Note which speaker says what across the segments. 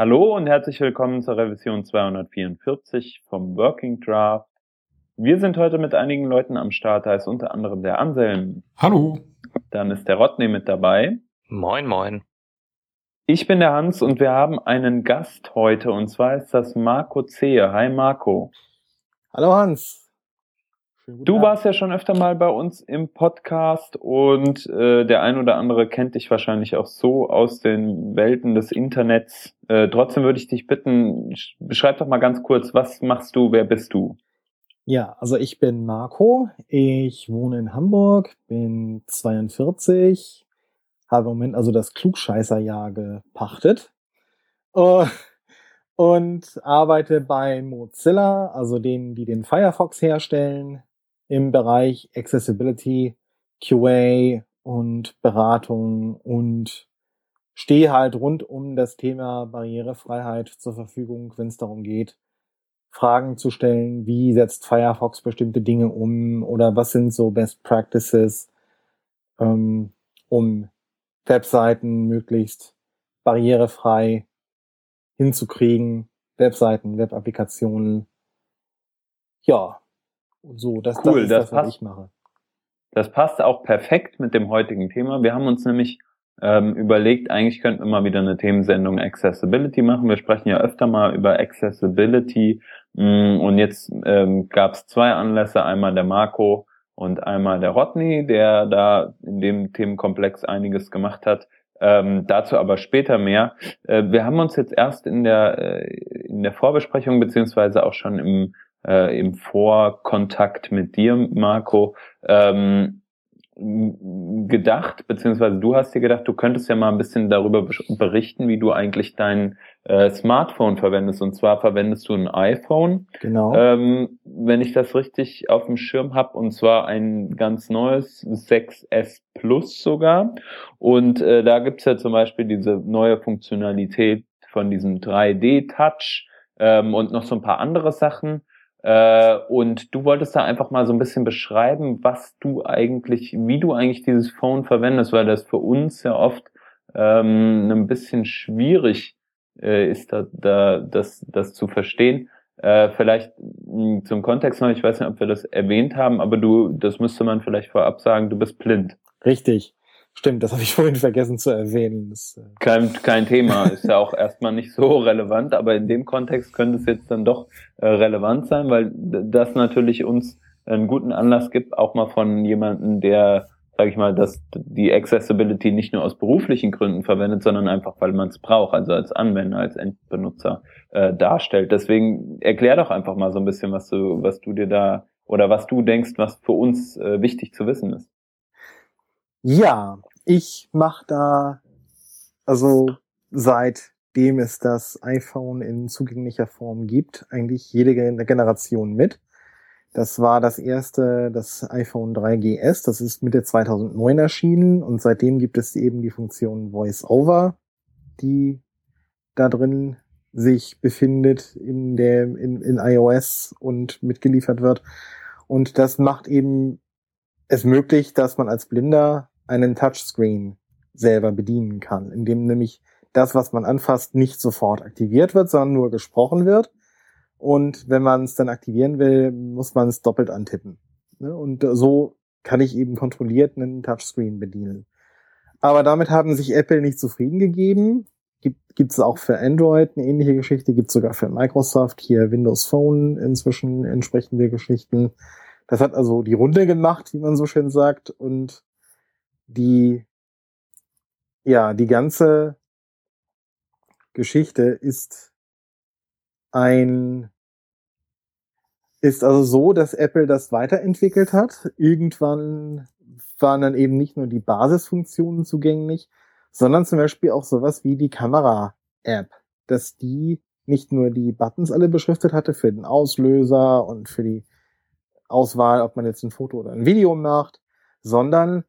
Speaker 1: Hallo und herzlich willkommen zur Revision 244 vom Working Draft. Wir sind heute mit einigen Leuten am Start, da ist unter anderem der Anselm.
Speaker 2: Hallo.
Speaker 1: Dann ist der Rodney mit dabei.
Speaker 3: Moin, moin.
Speaker 1: Ich bin der Hans und wir haben einen Gast heute und zwar ist das Marco Zehe. Hi Marco.
Speaker 4: Hallo Hans.
Speaker 1: Du warst ja schon öfter mal bei uns im Podcast und äh, der ein oder andere kennt dich wahrscheinlich auch so aus den Welten des Internets. Äh, trotzdem würde ich dich bitten, beschreib doch mal ganz kurz, was machst du, wer bist du?
Speaker 4: Ja, also ich bin Marco, ich wohne in Hamburg, bin 42, habe im Moment also das Klugscheißerjahr gepachtet uh, und arbeite bei Mozilla, also denen, die den Firefox herstellen, im Bereich Accessibility, QA und Beratung und stehe halt rund um das Thema Barrierefreiheit zur Verfügung, wenn es darum geht, Fragen zu stellen, wie setzt Firefox bestimmte Dinge um oder was sind so Best Practices, ähm, um Webseiten möglichst barrierefrei hinzukriegen, Webseiten, Webapplikationen. Ja, so, das,
Speaker 1: cool,
Speaker 4: das ist
Speaker 1: das,
Speaker 4: das, was
Speaker 1: passt,
Speaker 4: ich mache.
Speaker 1: Das passt auch perfekt mit dem heutigen Thema. Wir haben uns nämlich ähm, überlegt, eigentlich könnten wir mal wieder eine Themensendung Accessibility machen. Wir sprechen ja öfter mal über Accessibility mm, und jetzt ähm, gab es zwei Anlässe, einmal der Marco und einmal der Rodney, der da in dem Themenkomplex einiges gemacht hat. Ähm, dazu aber später mehr. Äh, wir haben uns jetzt erst in der äh, in der Vorbesprechung beziehungsweise auch schon im äh, im Vorkontakt mit dir, Marco, ähm, gedacht, beziehungsweise du hast dir gedacht, du könntest ja mal ein bisschen darüber berichten, wie du eigentlich dein äh, Smartphone verwendest. Und zwar verwendest du ein iPhone.
Speaker 4: Genau.
Speaker 1: Ähm, wenn ich das richtig auf dem Schirm habe, und zwar ein ganz neues 6S Plus sogar. Und äh, da gibt's ja zum Beispiel diese neue Funktionalität von diesem 3D-Touch ähm, und noch so ein paar andere Sachen. Äh, und du wolltest da einfach mal so ein bisschen beschreiben, was du eigentlich, wie du eigentlich dieses Phone verwendest, weil das für uns ja oft ähm, ein bisschen schwierig äh, ist, da, da das, das zu verstehen. Äh, vielleicht mh, hm, zum Kontext noch, ich weiß nicht, ob wir das erwähnt haben, aber du, das müsste man vielleicht vorab sagen, du bist blind.
Speaker 4: Richtig. Stimmt, das habe ich vorhin vergessen zu erwähnen. Das,
Speaker 1: äh kein, kein Thema, ist ja auch erstmal nicht so relevant, aber in dem Kontext könnte es jetzt dann doch äh, relevant sein, weil das natürlich uns einen guten Anlass gibt, auch mal von jemandem, der, sage ich mal, dass die Accessibility nicht nur aus beruflichen Gründen verwendet, sondern einfach, weil man es braucht, also als Anwender, als Endbenutzer äh, darstellt. Deswegen erklär doch einfach mal so ein bisschen, was du, was du dir da oder was du denkst, was für uns äh, wichtig zu wissen ist.
Speaker 4: Ja, ich mache da, also seitdem es das iPhone in zugänglicher Form gibt, eigentlich jede Generation mit. Das war das erste, das iPhone 3GS, das ist Mitte 2009 erschienen und seitdem gibt es eben die Funktion VoiceOver, die da drin sich befindet in der in, in iOS und mitgeliefert wird und das macht eben es möglich, dass man als Blinder einen Touchscreen selber bedienen kann, indem nämlich das, was man anfasst, nicht sofort aktiviert wird, sondern nur gesprochen wird. Und wenn man es dann aktivieren will, muss man es doppelt antippen. Ne? Und so kann ich eben kontrolliert einen Touchscreen bedienen. Aber damit haben sich Apple nicht zufrieden gegeben. Gibt es auch für Android eine ähnliche Geschichte, gibt sogar für Microsoft hier Windows Phone inzwischen entsprechende Geschichten. Das hat also die Runde gemacht, wie man so schön sagt, und die, ja, die ganze Geschichte ist ein, ist also so, dass Apple das weiterentwickelt hat. Irgendwann waren dann eben nicht nur die Basisfunktionen zugänglich, sondern zum Beispiel auch sowas wie die Kamera-App, dass die nicht nur die Buttons alle beschriftet hatte für den Auslöser und für die Auswahl, ob man jetzt ein Foto oder ein Video macht, sondern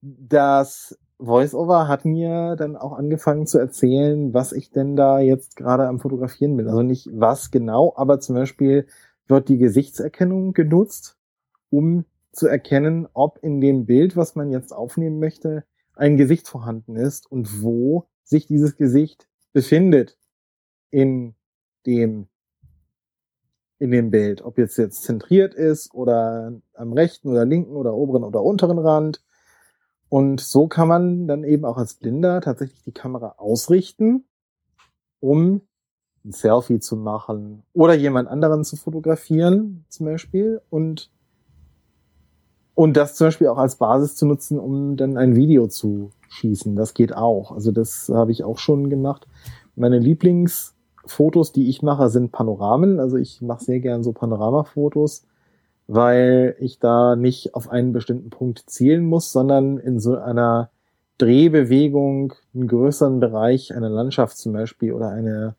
Speaker 4: das Voiceover hat mir dann auch angefangen zu erzählen, was ich denn da jetzt gerade am Fotografieren bin. Also nicht was genau, aber zum Beispiel wird die Gesichtserkennung genutzt, um zu erkennen, ob in dem Bild, was man jetzt aufnehmen möchte, ein Gesicht vorhanden ist und wo sich dieses Gesicht befindet in dem in dem Bild, ob jetzt jetzt zentriert ist oder am rechten oder linken oder oberen oder unteren Rand. Und so kann man dann eben auch als Blinder tatsächlich die Kamera ausrichten, um ein Selfie zu machen oder jemand anderen zu fotografieren, zum Beispiel, und, und das zum Beispiel auch als Basis zu nutzen, um dann ein Video zu schießen. Das geht auch. Also das habe ich auch schon gemacht. Meine Lieblingsfotos, die ich mache, sind Panoramen. Also ich mache sehr gern so Panoramafotos, weil ich da nicht auf einen bestimmten Punkt zielen muss, sondern in so einer Drehbewegung einen größeren Bereich, eine Landschaft zum Beispiel oder eine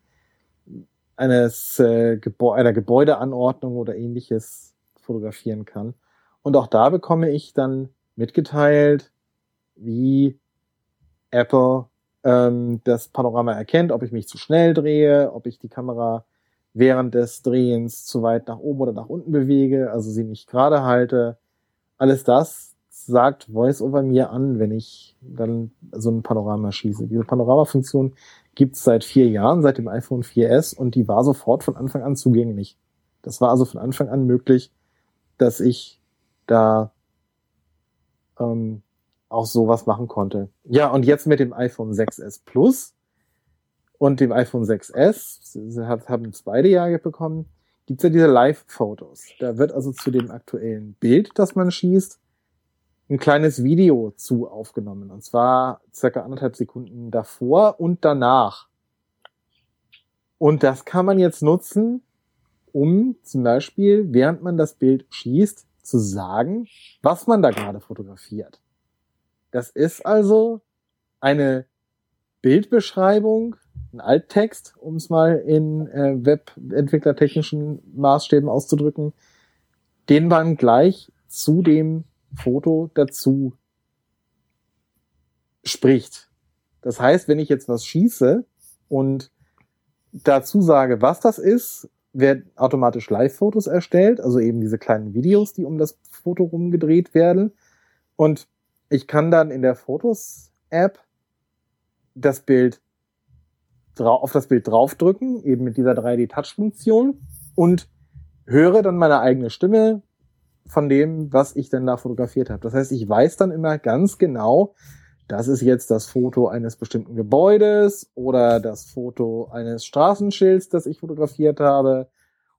Speaker 4: eines äh, Gebä einer Gebäudeanordnung oder ähnliches fotografieren kann. Und auch da bekomme ich dann mitgeteilt, wie Apple ähm, das Panorama erkennt, ob ich mich zu schnell drehe, ob ich die Kamera während des Drehens zu weit nach oben oder nach unten bewege, also sie nicht gerade halte. Alles das sagt VoiceOver mir an, wenn ich dann so ein Panorama schieße. Diese Panoramafunktion gibt's seit vier Jahren, seit dem iPhone 4S und die war sofort von Anfang an zugänglich. Das war also von Anfang an möglich, dass ich da ähm, auch sowas machen konnte. Ja, und jetzt mit dem iPhone 6S Plus und dem iPhone 6S, sie haben es beide Jahre bekommen, gibt's ja diese Live-Fotos. Da wird also zu dem aktuellen Bild, das man schießt, ein kleines Video zu aufgenommen. Und zwar circa anderthalb Sekunden davor und danach. Und das kann man jetzt nutzen, um zum Beispiel, während man das Bild schießt, zu sagen, was man da gerade fotografiert. Das ist also eine Bildbeschreibung, ein Alttext, um es mal in äh, Webentwicklertechnischen Maßstäben auszudrücken, den man gleich zu dem Foto dazu spricht. Das heißt, wenn ich jetzt was schieße und dazu sage, was das ist, werden automatisch Live-Fotos erstellt, also eben diese kleinen Videos, die um das Foto rumgedreht werden. Und ich kann dann in der Fotos-App das Bild auf das Bild draufdrücken, eben mit dieser 3D-Touch-Funktion und höre dann meine eigene Stimme, von dem, was ich denn da fotografiert habe. Das heißt, ich weiß dann immer ganz genau, das ist jetzt das Foto eines bestimmten Gebäudes oder das Foto eines Straßenschilds, das ich fotografiert habe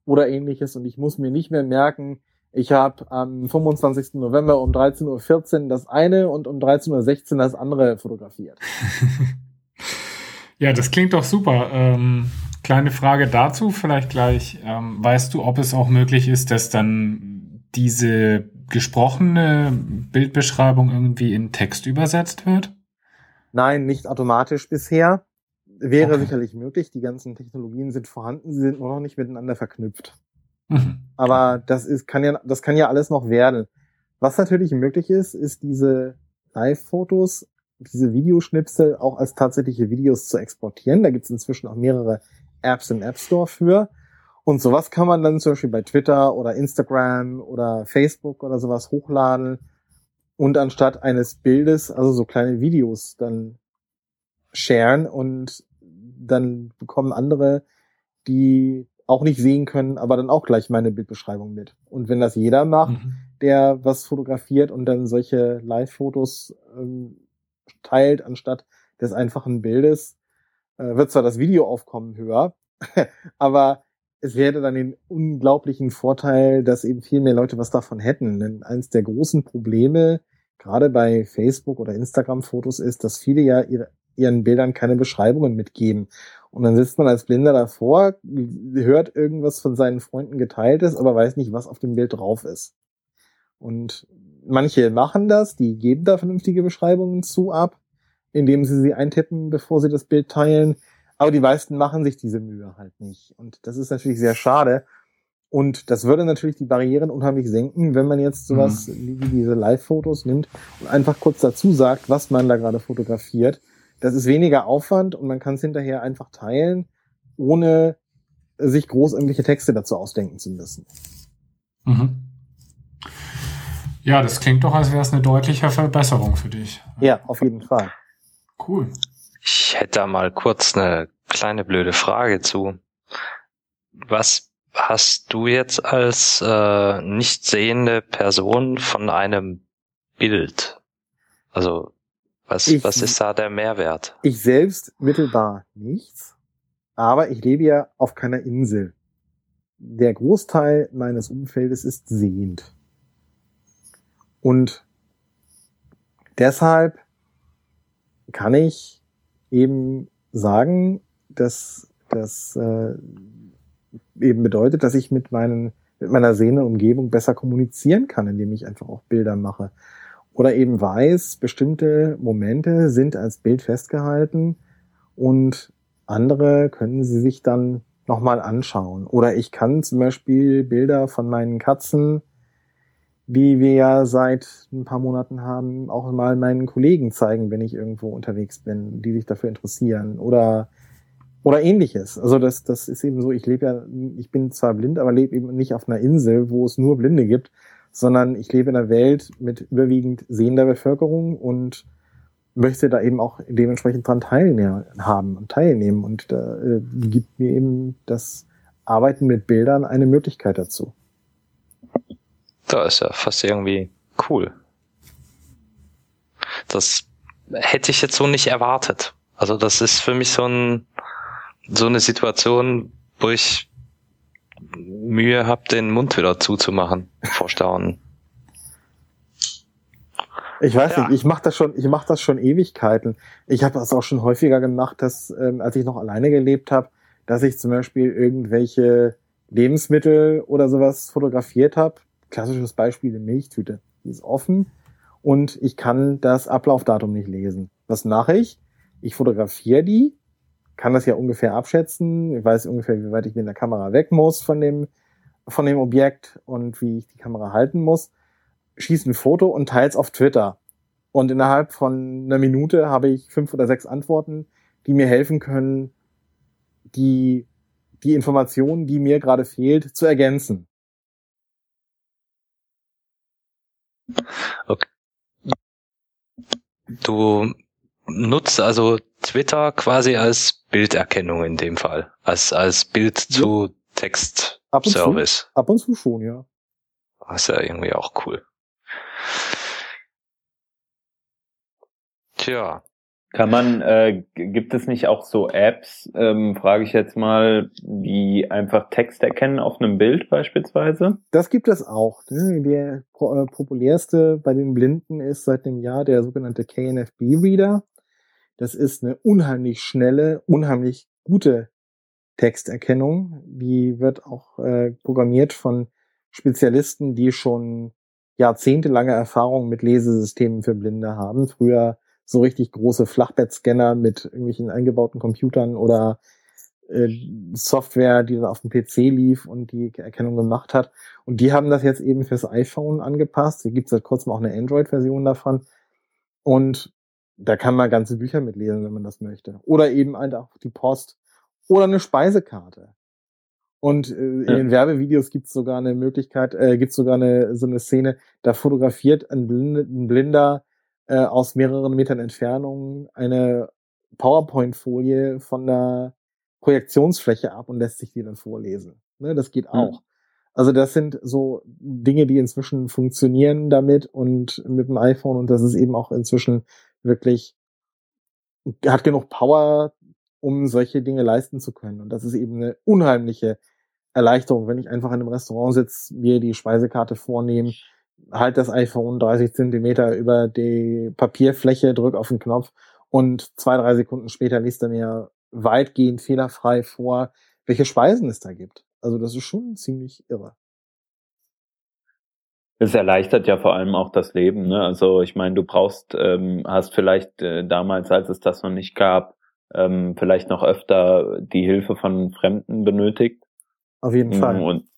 Speaker 4: oder ähnliches. Und ich muss mir nicht mehr merken, ich habe am 25. November um 13.14 Uhr das eine und um 13.16 Uhr das andere fotografiert.
Speaker 2: ja, das klingt doch super. Ähm, kleine Frage dazu vielleicht gleich. Ähm, weißt du, ob es auch möglich ist, dass dann diese gesprochene Bildbeschreibung irgendwie in Text übersetzt wird?
Speaker 4: Nein, nicht automatisch bisher. Wäre okay. sicherlich möglich. Die ganzen Technologien sind vorhanden, sie sind nur noch nicht miteinander verknüpft. Mhm. Aber das ist, kann ja, das kann ja alles noch werden. Was natürlich möglich ist, ist diese Live-Fotos, diese Videoschnipsel auch als tatsächliche Videos zu exportieren. Da gibt es inzwischen auch mehrere Apps im App Store für. Und sowas kann man dann zum Beispiel bei Twitter oder Instagram oder Facebook oder sowas hochladen und anstatt eines Bildes, also so kleine Videos dann sharen und dann bekommen andere, die auch nicht sehen können, aber dann auch gleich meine Bildbeschreibung mit. Und wenn das jeder macht, mhm. der was fotografiert und dann solche Live-Fotos ähm, teilt, anstatt des einfachen Bildes, äh, wird zwar das Videoaufkommen höher, aber es wäre dann den unglaublichen Vorteil, dass eben viel mehr Leute was davon hätten. Denn eines der großen Probleme, gerade bei Facebook oder Instagram-Fotos, ist, dass viele ja ihre, ihren Bildern keine Beschreibungen mitgeben. Und dann sitzt man als Blinder davor, hört irgendwas von seinen Freunden geteiltes, aber weiß nicht, was auf dem Bild drauf ist. Und manche machen das, die geben da vernünftige Beschreibungen zu ab, indem sie sie eintippen, bevor sie das Bild teilen. Aber die meisten machen sich diese Mühe halt nicht. Und das ist natürlich sehr schade. Und das würde natürlich die Barrieren unheimlich senken, wenn man jetzt sowas mhm. wie diese Live-Fotos nimmt und einfach kurz dazu sagt, was man da gerade fotografiert. Das ist weniger Aufwand und man kann es hinterher einfach teilen, ohne sich groß irgendwelche Texte dazu ausdenken zu müssen.
Speaker 2: Mhm. Ja, das klingt doch, als wäre es eine deutliche Verbesserung für dich.
Speaker 4: Ja, auf jeden Fall.
Speaker 2: Cool.
Speaker 3: Ich hätte da mal kurz eine kleine blöde Frage zu. Was hast du jetzt als äh, nicht sehende Person von einem Bild? Also was, ich, was ist da der Mehrwert?
Speaker 4: Ich selbst mittelbar nichts, aber ich lebe ja auf keiner Insel. Der Großteil meines Umfeldes ist sehend. Und deshalb kann ich eben sagen, dass das äh, eben bedeutet, dass ich mit meinen mit meiner sehenden Umgebung besser kommunizieren kann, indem ich einfach auch Bilder mache. Oder eben weiß, bestimmte Momente sind als Bild festgehalten und andere können sie sich dann nochmal anschauen. Oder ich kann zum Beispiel Bilder von meinen Katzen wie wir ja seit ein paar Monaten haben, auch mal meinen Kollegen zeigen, wenn ich irgendwo unterwegs bin, die sich dafür interessieren oder oder ähnliches. Also das das ist eben so, ich lebe ja ich bin zwar blind, aber lebe eben nicht auf einer Insel, wo es nur Blinde gibt, sondern ich lebe in einer Welt mit überwiegend sehender Bevölkerung und möchte da eben auch dementsprechend dran teilhaben und teilnehmen und da äh, gibt mir eben das Arbeiten mit Bildern eine Möglichkeit dazu.
Speaker 3: Da ist ja fast irgendwie cool. Das hätte ich jetzt so nicht erwartet. Also das ist für mich so ein so eine Situation, wo ich Mühe habe, den Mund wieder zuzumachen vor Staunen.
Speaker 4: Ich weiß ja. nicht, ich mache das schon, ich mache das schon Ewigkeiten. Ich habe das auch schon häufiger gemacht, dass ähm, als ich noch alleine gelebt habe, dass ich zum Beispiel irgendwelche Lebensmittel oder sowas fotografiert habe, klassisches Beispiel, eine Milchtüte. Die ist offen und ich kann das Ablaufdatum nicht lesen. Was mache ich? Ich fotografiere die, kann das ja ungefähr abschätzen. Ich weiß ungefähr, wie weit ich mit der Kamera weg muss von dem, von dem Objekt und wie ich die Kamera halten muss. Schieße ein Foto und teile es auf Twitter. Und innerhalb von einer Minute habe ich fünf oder sechs Antworten, die mir helfen können, die, die Informationen, die mir gerade fehlt, zu ergänzen.
Speaker 3: Okay. Du nutzt also Twitter quasi als Bilderkennung in dem Fall, als als Bild zu Text Service.
Speaker 4: Ab und zu schon, ja.
Speaker 3: Das ist ja irgendwie auch cool. Tja.
Speaker 1: Kann man, äh, gibt es nicht auch so Apps, ähm, frage ich jetzt mal, die einfach Text erkennen auf einem Bild beispielsweise?
Speaker 4: Das gibt es auch. Ne? Der äh, populärste bei den Blinden ist seit dem Jahr der sogenannte KNFB-Reader. Das ist eine unheimlich schnelle, unheimlich gute Texterkennung. Die wird auch äh, programmiert von Spezialisten, die schon jahrzehntelange Erfahrung mit Lesesystemen für Blinde haben. Früher so richtig große Flachbettscanner mit irgendwelchen eingebauten Computern oder äh, Software, die dann auf dem PC lief und die Erkennung gemacht hat. Und die haben das jetzt eben fürs iPhone angepasst. Hier gibt es seit kurzem auch eine Android-Version davon. Und da kann man ganze Bücher mitlesen, wenn man das möchte. Oder eben halt auch die Post oder eine Speisekarte. Und äh, ja. in den Werbevideos gibt es sogar eine Möglichkeit, äh, gibt sogar eine so eine Szene, da fotografiert ein, Blind, ein Blinder äh, aus mehreren Metern Entfernung eine PowerPoint-Folie von der Projektionsfläche ab und lässt sich die dann vorlesen. Ne, das geht auch. Ja. Also das sind so Dinge, die inzwischen funktionieren damit und mit dem iPhone und das ist eben auch inzwischen wirklich hat genug Power, um solche Dinge leisten zu können. Und das ist eben eine unheimliche Erleichterung, wenn ich einfach in einem Restaurant sitze, mir die Speisekarte vornehme, halt das iPhone 30 Zentimeter über die Papierfläche, drück auf den Knopf und zwei, drei Sekunden später liest er mir weitgehend fehlerfrei vor, welche Speisen es da gibt. Also das ist schon ziemlich irre.
Speaker 1: Es erleichtert ja vor allem auch das Leben. Ne? Also ich meine, du brauchst, ähm, hast vielleicht äh, damals, als es das noch nicht gab, ähm, vielleicht noch öfter die Hilfe von Fremden benötigt.
Speaker 4: Auf jeden Fall.
Speaker 1: Mm, und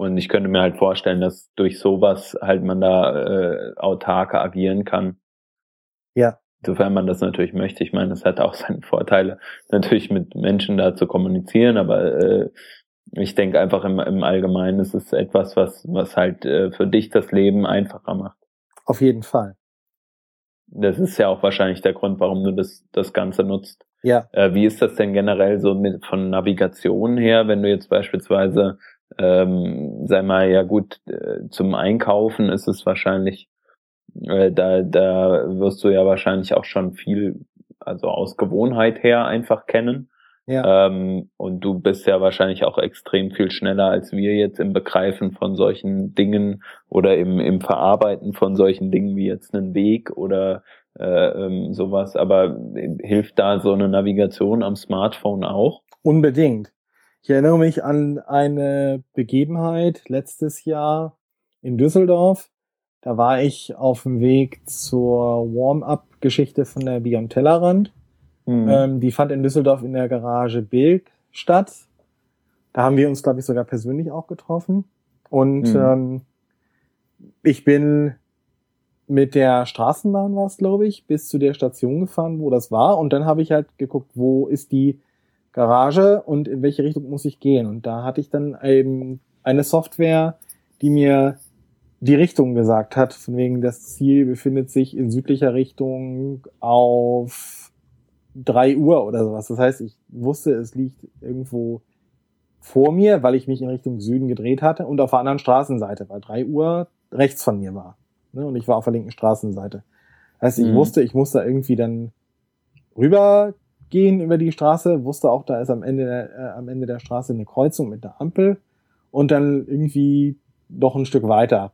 Speaker 1: und ich könnte mir halt vorstellen, dass durch sowas halt man da äh, autarker agieren kann.
Speaker 4: Ja.
Speaker 1: Sofern man das natürlich möchte. Ich meine, das hat auch seine Vorteile, natürlich mit Menschen da zu kommunizieren, aber äh, ich denke einfach im, im Allgemeinen ist es etwas, was, was halt äh, für dich das Leben einfacher macht.
Speaker 4: Auf jeden Fall.
Speaker 1: Das ist ja auch wahrscheinlich der Grund, warum du das, das Ganze nutzt.
Speaker 4: Ja.
Speaker 1: Äh, wie ist das denn generell so mit von Navigation her, wenn du jetzt beispielsweise, ähm, sei mal, ja gut, äh, zum Einkaufen ist es wahrscheinlich, äh, da, da wirst du ja wahrscheinlich auch schon viel, also aus Gewohnheit her einfach kennen.
Speaker 4: Ja.
Speaker 1: Ähm, und du bist ja wahrscheinlich auch extrem viel schneller als wir jetzt im Begreifen von solchen Dingen oder im, im Verarbeiten von solchen Dingen wie jetzt einen Weg oder äh, ähm, sowas. Aber hilft da so eine Navigation am Smartphone auch?
Speaker 4: Unbedingt. Ich erinnere mich an eine Begebenheit letztes Jahr in Düsseldorf. Da war ich auf dem Weg zur Warm-up-Geschichte von der Beyond Tellerrand Mhm. Ähm, die fand in Düsseldorf in der Garage Bilk statt. Da haben wir uns, glaube ich, sogar persönlich auch getroffen. Und mhm. ähm, ich bin mit der Straßenbahn war es, glaube ich, bis zu der Station gefahren, wo das war. Und dann habe ich halt geguckt, wo ist die Garage und in welche Richtung muss ich gehen. Und da hatte ich dann eben eine Software, die mir die Richtung gesagt hat, von wegen das Ziel befindet sich in südlicher Richtung auf drei Uhr oder sowas. Das heißt, ich wusste, es liegt irgendwo vor mir, weil ich mich in Richtung Süden gedreht hatte und auf der anderen Straßenseite, weil drei Uhr rechts von mir war. Ne? Und ich war auf der linken Straßenseite. Das heißt, ich mhm. wusste, ich muss da irgendwie dann rübergehen über die Straße, wusste auch, da ist am Ende, der, äh, am Ende der Straße eine Kreuzung mit der Ampel und dann irgendwie noch ein Stück weiter.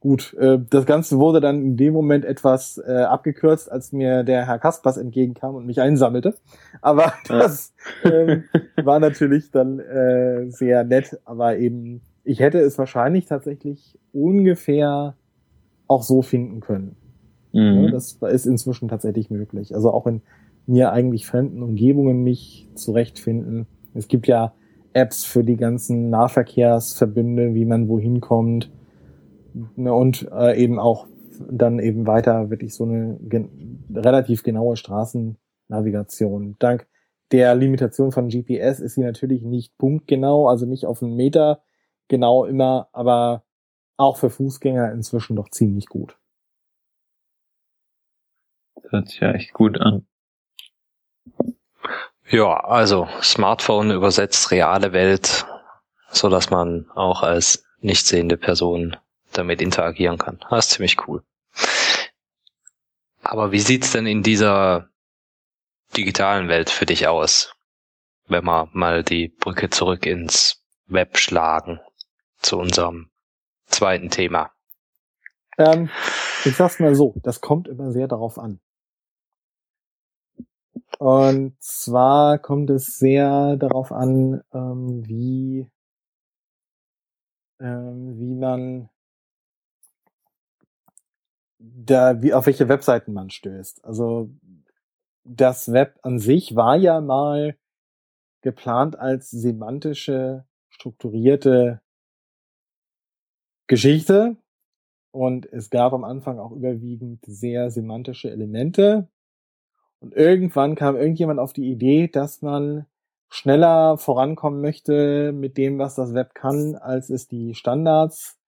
Speaker 4: Gut, äh, das Ganze wurde dann in dem Moment etwas äh, abgekürzt, als mir der Herr Kaspers entgegenkam und mich einsammelte. Aber das ähm, war natürlich dann äh, sehr nett. Aber eben, ich hätte es wahrscheinlich tatsächlich ungefähr auch so finden können. Mhm. Ja, das ist inzwischen tatsächlich möglich. Also auch in mir eigentlich fremden Umgebungen mich zurechtfinden. Es gibt ja Apps für die ganzen Nahverkehrsverbünde, wie man wohin kommt Ne, und äh, eben auch dann eben weiter wirklich so eine gen relativ genaue Straßennavigation. Dank der Limitation von GPS ist sie natürlich nicht punktgenau, also nicht auf einen Meter genau immer, aber auch für Fußgänger inzwischen doch ziemlich gut.
Speaker 1: Das hört sich ja echt gut an.
Speaker 3: Ja, also Smartphone übersetzt reale Welt, so dass man auch als nicht sehende Person damit interagieren kann. Das ist ziemlich cool. Aber wie sieht's denn in dieser digitalen Welt für dich aus? Wenn wir mal die Brücke zurück ins Web schlagen zu unserem zweiten Thema.
Speaker 4: Ähm, ich sag's mal so, das kommt immer sehr darauf an. Und zwar kommt es sehr darauf an, ähm, wie, ähm, wie man da, wie, auf welche Webseiten man stößt. Also das Web an sich war ja mal geplant als semantische, strukturierte Geschichte. Und es gab am Anfang auch überwiegend sehr semantische Elemente. Und irgendwann kam irgendjemand auf die Idee, dass man schneller vorankommen möchte mit dem, was das Web kann, als es die Standards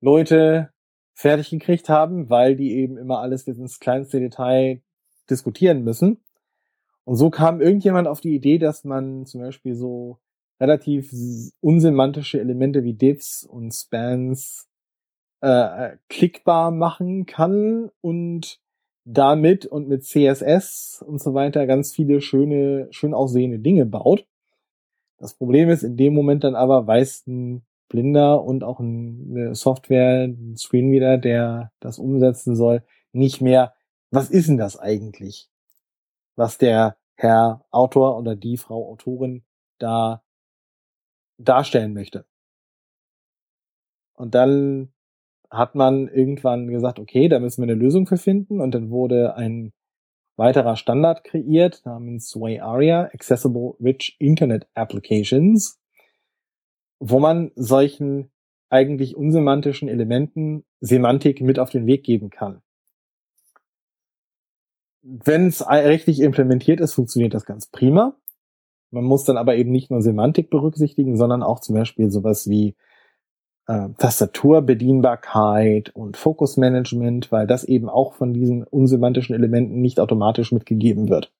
Speaker 4: Leute fertig gekriegt haben, weil die eben immer alles bis ins kleinste Detail diskutieren müssen. Und so kam irgendjemand auf die Idee, dass man zum Beispiel so relativ unsemantische Elemente wie Divs und Spans äh, klickbar machen kann und damit und mit CSS und so weiter ganz viele schöne, schön aussehende Dinge baut. Das Problem ist, in dem Moment dann aber weiß ein Blinder und auch eine Software, ein Screenreader, der das umsetzen soll, nicht mehr, was ist denn das eigentlich? Was der Herr Autor oder die Frau Autorin da darstellen möchte. Und dann hat man irgendwann gesagt, okay, da müssen wir eine Lösung für finden. Und dann wurde ein weiterer Standard kreiert namens Way Aria, Accessible Rich Internet Applications wo man solchen eigentlich unsemantischen Elementen Semantik mit auf den Weg geben kann. Wenn es richtig implementiert ist, funktioniert das ganz prima. Man muss dann aber eben nicht nur Semantik berücksichtigen, sondern auch zum Beispiel sowas wie äh, Tastaturbedienbarkeit und Fokusmanagement, weil das eben auch von diesen unsemantischen Elementen nicht automatisch mitgegeben wird.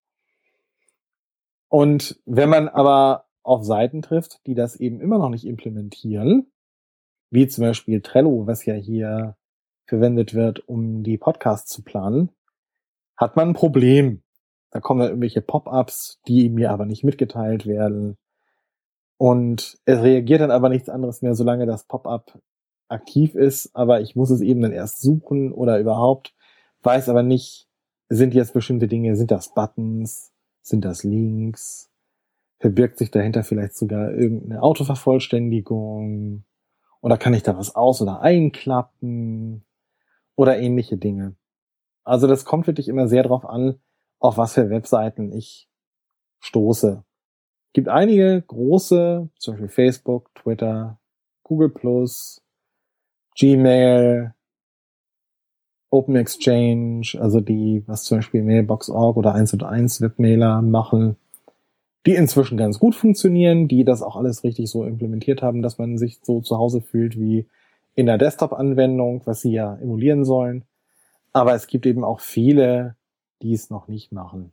Speaker 4: Und wenn man aber auf Seiten trifft, die das eben immer noch nicht implementieren, wie zum Beispiel Trello, was ja hier verwendet wird, um die Podcasts zu planen, hat man ein Problem. Da kommen dann irgendwelche Pop-ups, die mir aber nicht mitgeteilt werden. Und es reagiert dann aber nichts anderes mehr, solange das Pop-up aktiv ist. Aber ich muss es eben dann erst suchen oder überhaupt, weiß aber nicht, sind jetzt bestimmte Dinge, sind das Buttons, sind das Links, verbirgt sich dahinter vielleicht sogar irgendeine Autovervollständigung oder kann ich da was aus- oder einklappen oder ähnliche Dinge. Also das kommt wirklich immer sehr darauf an, auf was für Webseiten ich stoße. Gibt einige große, zum Beispiel Facebook, Twitter, Google Gmail, Open Exchange, also die, was zum Beispiel Mailbox.org oder 1 und 1 Webmailer machen, die inzwischen ganz gut funktionieren, die das auch alles richtig so implementiert haben, dass man sich so zu Hause fühlt wie in der Desktop-Anwendung, was sie ja emulieren sollen. Aber es gibt eben auch viele, die es noch nicht machen.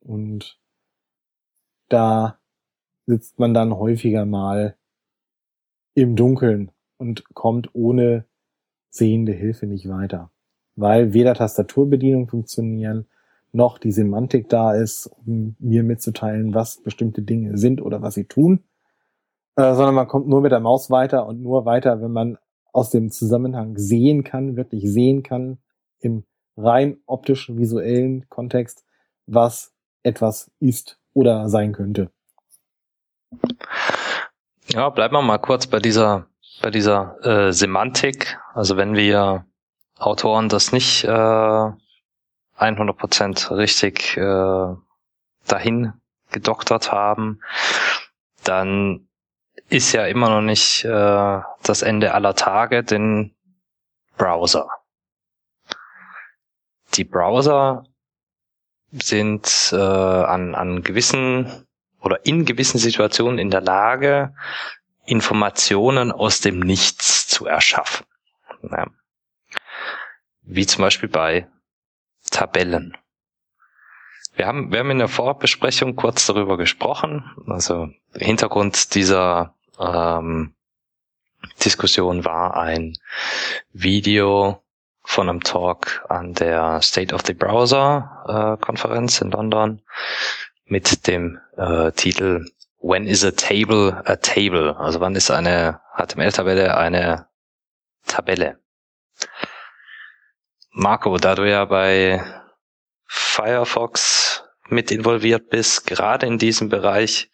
Speaker 4: Und da sitzt man dann häufiger mal im Dunkeln und kommt ohne sehende Hilfe nicht weiter. Weil weder Tastaturbedienung funktionieren, noch die Semantik da ist, um mir mitzuteilen, was bestimmte Dinge sind oder was sie tun, äh, sondern man kommt nur mit der Maus weiter und nur weiter, wenn man aus dem Zusammenhang sehen kann, wirklich sehen kann, im rein optischen, visuellen Kontext, was etwas ist oder sein könnte.
Speaker 3: Ja, bleiben wir mal kurz bei dieser, bei dieser äh, Semantik. Also wenn wir Autoren das nicht äh, 100% richtig äh, dahin gedoktert haben, dann ist ja immer noch nicht äh, das Ende aller Tage, den Browser die Browser sind äh, an, an gewissen oder in gewissen Situationen in der Lage, Informationen aus dem Nichts zu erschaffen. Ja. Wie zum Beispiel bei Tabellen. Wir haben, wir haben in der Vorbesprechung kurz darüber gesprochen. Also Hintergrund dieser ähm, Diskussion war ein Video von einem Talk an der State of the Browser äh, Konferenz in London mit dem äh, Titel When is a table a table? Also wann ist eine HTML-Tabelle eine Tabelle? Marco, da du ja bei Firefox mit involviert bist, gerade in diesem Bereich,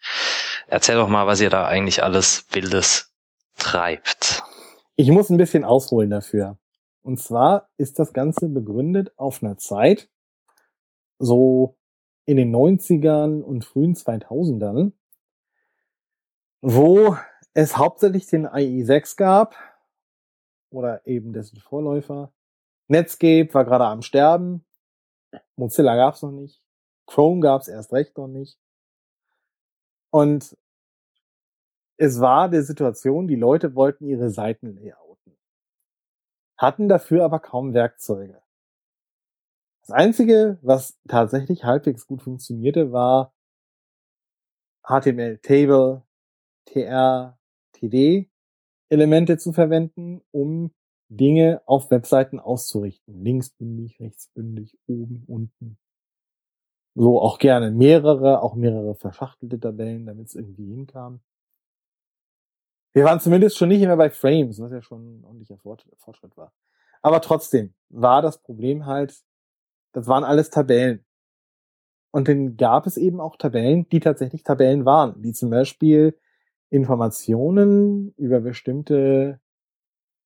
Speaker 3: erzähl doch mal, was ihr da eigentlich alles Wildes treibt.
Speaker 4: Ich muss ein bisschen ausholen dafür. Und zwar ist das Ganze begründet auf einer Zeit, so in den 90ern und frühen 2000ern, wo es hauptsächlich den IE6 gab oder eben dessen Vorläufer. Netscape war gerade am Sterben. Mozilla gab's noch nicht. Chrome gab's erst recht noch nicht. Und es war der Situation, die Leute wollten ihre Seiten layout hatten dafür aber kaum Werkzeuge. Das Einzige, was tatsächlich halbwegs gut funktionierte, war HTML Table, TR, TD Elemente zu verwenden, um Dinge auf Webseiten auszurichten. Linksbündig, rechtsbündig, oben, unten. So auch gerne mehrere, auch mehrere verschachtelte Tabellen, damit es irgendwie hinkam. Wir waren zumindest schon nicht mehr bei Frames, was ja schon ein ordentlicher Fortschritt war. Aber trotzdem war das Problem halt, das waren alles Tabellen. Und dann gab es eben auch Tabellen, die tatsächlich Tabellen waren, die zum Beispiel Informationen über bestimmte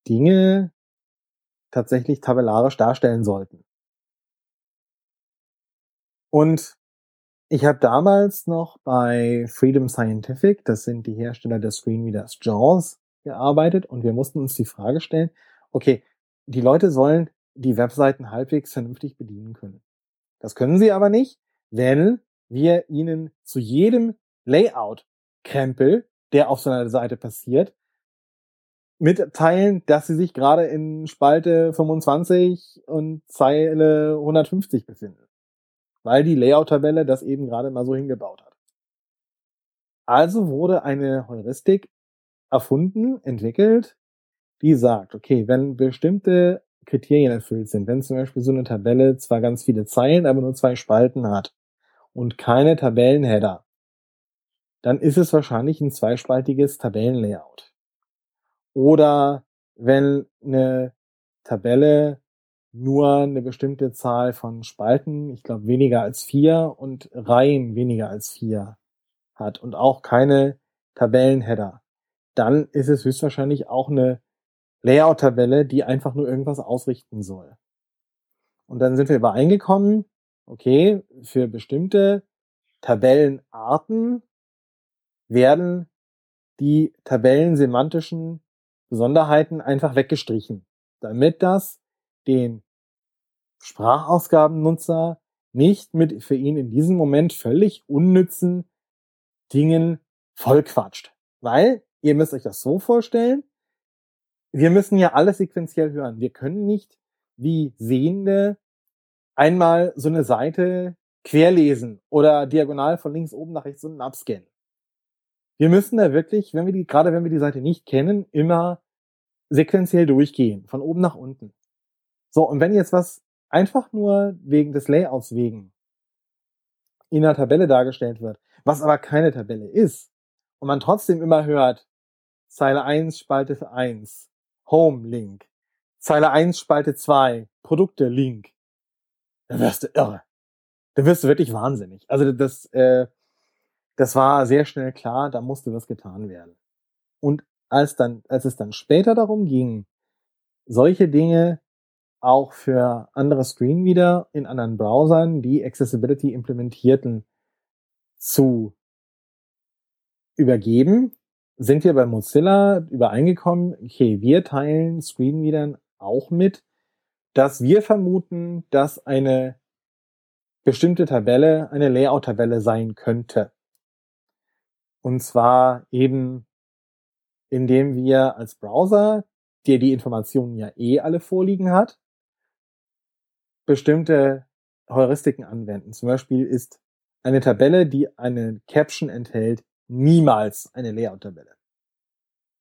Speaker 4: Dinge tatsächlich tabellarisch darstellen sollten. Und ich habe damals noch bei Freedom Scientific, das sind die Hersteller des Screenreaders JAWS, gearbeitet und wir mussten uns die Frage stellen, okay, die Leute sollen die Webseiten halbwegs vernünftig bedienen können. Das können sie aber nicht, wenn wir ihnen zu jedem Layout-Krempel, der auf so einer Seite passiert, mitteilen, dass sie sich gerade in Spalte 25 und Zeile 150 befinden weil die Layout-Tabelle das eben gerade mal so hingebaut hat. Also wurde eine Heuristik erfunden, entwickelt, die sagt, okay, wenn bestimmte Kriterien erfüllt sind, wenn zum Beispiel so eine Tabelle zwar ganz viele Zeilen, aber nur zwei Spalten hat und keine Tabellenheader, dann ist es wahrscheinlich ein zweispaltiges Tabellenlayout. Oder wenn eine Tabelle nur eine bestimmte Zahl von Spalten, ich glaube weniger als vier und Reihen weniger als vier hat und auch keine Tabellenheader, dann ist es höchstwahrscheinlich auch eine Layout-Tabelle, die einfach nur irgendwas ausrichten soll. Und dann sind wir übereingekommen, okay, für bestimmte Tabellenarten werden die tabellensemantischen Besonderheiten einfach weggestrichen, damit das den Sprachausgabennutzer nicht mit für ihn in diesem Moment völlig unnützen Dingen vollquatscht. Weil, ihr müsst euch das so vorstellen, wir müssen ja alles sequenziell hören. Wir können nicht wie Sehende einmal so eine Seite querlesen oder diagonal von links oben nach rechts unten abscannen. Wir müssen da wirklich, wenn wir die, gerade wenn wir die Seite nicht kennen, immer sequenziell durchgehen, von oben nach unten. So, und wenn jetzt was einfach nur wegen des Layouts wegen in einer Tabelle dargestellt wird, was aber keine Tabelle ist, und man trotzdem immer hört, Zeile 1, Spalte 1, Home, Link, Zeile 1, Spalte 2, Produkte, Link, dann wirst du irre. Dann wirst du wirklich wahnsinnig. Also das, äh, das war sehr schnell klar, da musste was getan werden. Und als dann, als es dann später darum ging, solche Dinge auch für andere Screenreader in anderen Browsern, die Accessibility implementierten, zu übergeben, sind wir bei Mozilla übereingekommen, okay, wir teilen Screenreadern auch mit, dass wir vermuten, dass eine bestimmte Tabelle eine Layout-Tabelle sein könnte. Und zwar eben, indem wir als Browser, der die Informationen ja eh alle vorliegen hat, bestimmte Heuristiken anwenden. Zum Beispiel ist eine Tabelle, die eine Caption enthält, niemals eine Layout-Tabelle.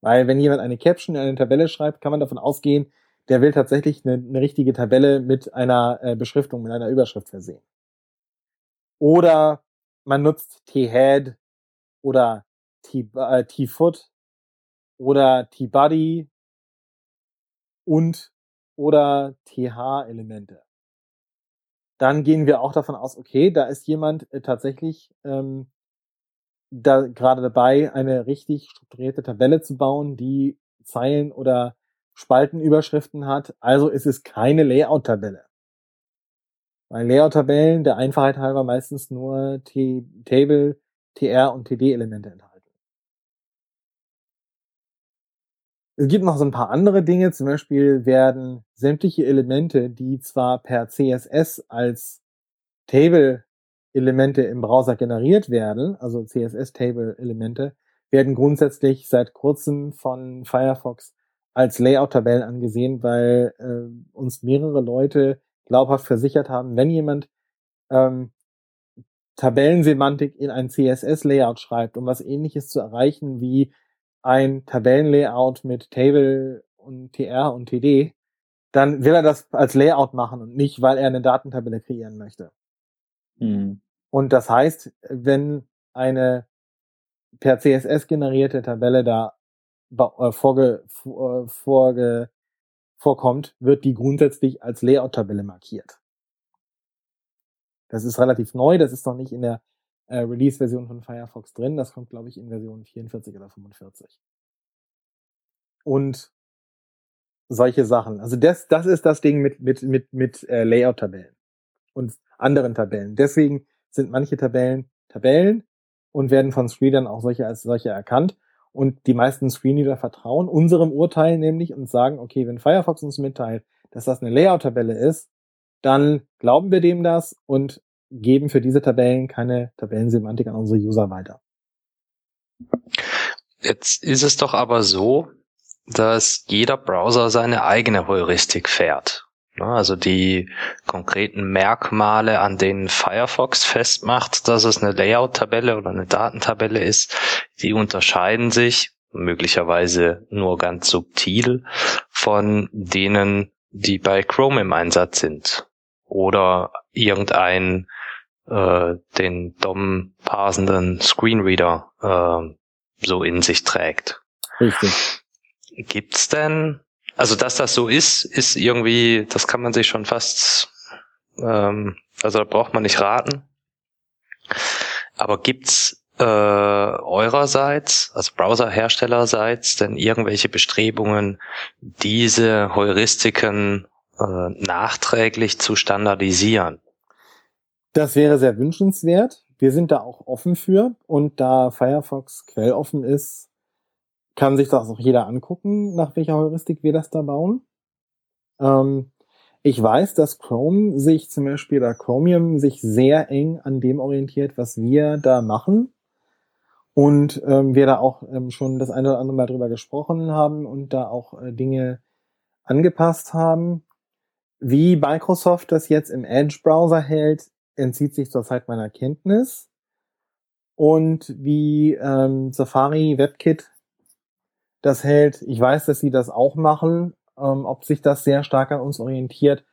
Speaker 4: Weil wenn jemand eine Caption in eine Tabelle schreibt, kann man davon ausgehen, der will tatsächlich eine, eine richtige Tabelle mit einer äh, Beschriftung, mit einer Überschrift versehen. Oder man nutzt T-Head oder äh, T-Foot oder T-Body und oder TH-Elemente. Dann gehen wir auch davon aus, okay, da ist jemand äh, tatsächlich ähm, da gerade dabei, eine richtig strukturierte Tabelle zu bauen, die Zeilen oder Spaltenüberschriften hat. Also ist es keine Layout-Tabelle. Weil Layout-Tabellen der Einfachheit halber meistens nur T Table, TR und TD-Elemente enthalten. Es gibt noch so ein paar andere Dinge. Zum Beispiel werden sämtliche Elemente, die zwar per CSS als Table-Elemente im Browser generiert werden, also CSS-Table-Elemente, werden grundsätzlich seit kurzem von Firefox als Layout-Tabellen angesehen, weil äh, uns mehrere Leute glaubhaft versichert haben, wenn jemand ähm, Tabellensemantik in ein CSS-Layout schreibt, um was ähnliches zu erreichen wie ein Tabellenlayout mit Table und TR und TD, dann will er das als Layout machen und nicht, weil er eine Datentabelle kreieren möchte. Mhm. Und das heißt, wenn eine per CSS generierte Tabelle da äh, vorge, äh, vorge, vorkommt, wird die grundsätzlich als Layout-Tabelle markiert. Das ist relativ neu, das ist noch nicht in der äh, Release-Version von Firefox drin. Das kommt, glaube ich, in Version 44 oder 45. Und solche Sachen. Also das, das ist das Ding mit, mit, mit, mit äh, Layout-Tabellen und anderen Tabellen. Deswegen sind manche Tabellen Tabellen und werden von Screenern auch solche als solche erkannt. Und die meisten Screenreader vertrauen unserem Urteil nämlich und sagen, okay, wenn Firefox uns mitteilt, dass das eine Layout-Tabelle ist, dann glauben wir dem das und geben für diese Tabellen keine Tabellensemantik an unsere User weiter.
Speaker 3: Jetzt ist es doch aber so, dass jeder Browser seine eigene Heuristik fährt. Also die konkreten Merkmale, an denen Firefox festmacht, dass es eine Layout-Tabelle oder eine Datentabelle ist, die unterscheiden sich möglicherweise nur ganz subtil von denen, die bei Chrome im Einsatz sind oder irgendein äh, den DOM parsenden Screenreader äh, so in sich trägt.
Speaker 4: Richtig.
Speaker 3: Gibt's denn, also dass das so ist, ist irgendwie, das kann man sich schon fast, ähm, also da braucht man nicht raten. Aber gibt's äh, eurerseits, also Browserherstellerseits, denn irgendwelche Bestrebungen, diese Heuristiken äh, nachträglich zu standardisieren?
Speaker 4: Das wäre sehr wünschenswert. Wir sind da auch offen für und da Firefox quelloffen ist, kann sich das auch jeder angucken, nach welcher Heuristik wir das da bauen. Ähm, ich weiß, dass Chrome sich zum Beispiel oder Chromium sich sehr eng an dem orientiert, was wir da machen. Und ähm, wir da auch ähm, schon das eine oder andere Mal drüber gesprochen haben und da auch äh, Dinge angepasst haben. Wie Microsoft das jetzt im Edge-Browser hält, entzieht sich zurzeit meiner Kenntnis. Und wie ähm, Safari WebKit das hält, ich weiß, dass sie das auch machen. Ähm, ob sich das sehr stark an uns orientiert,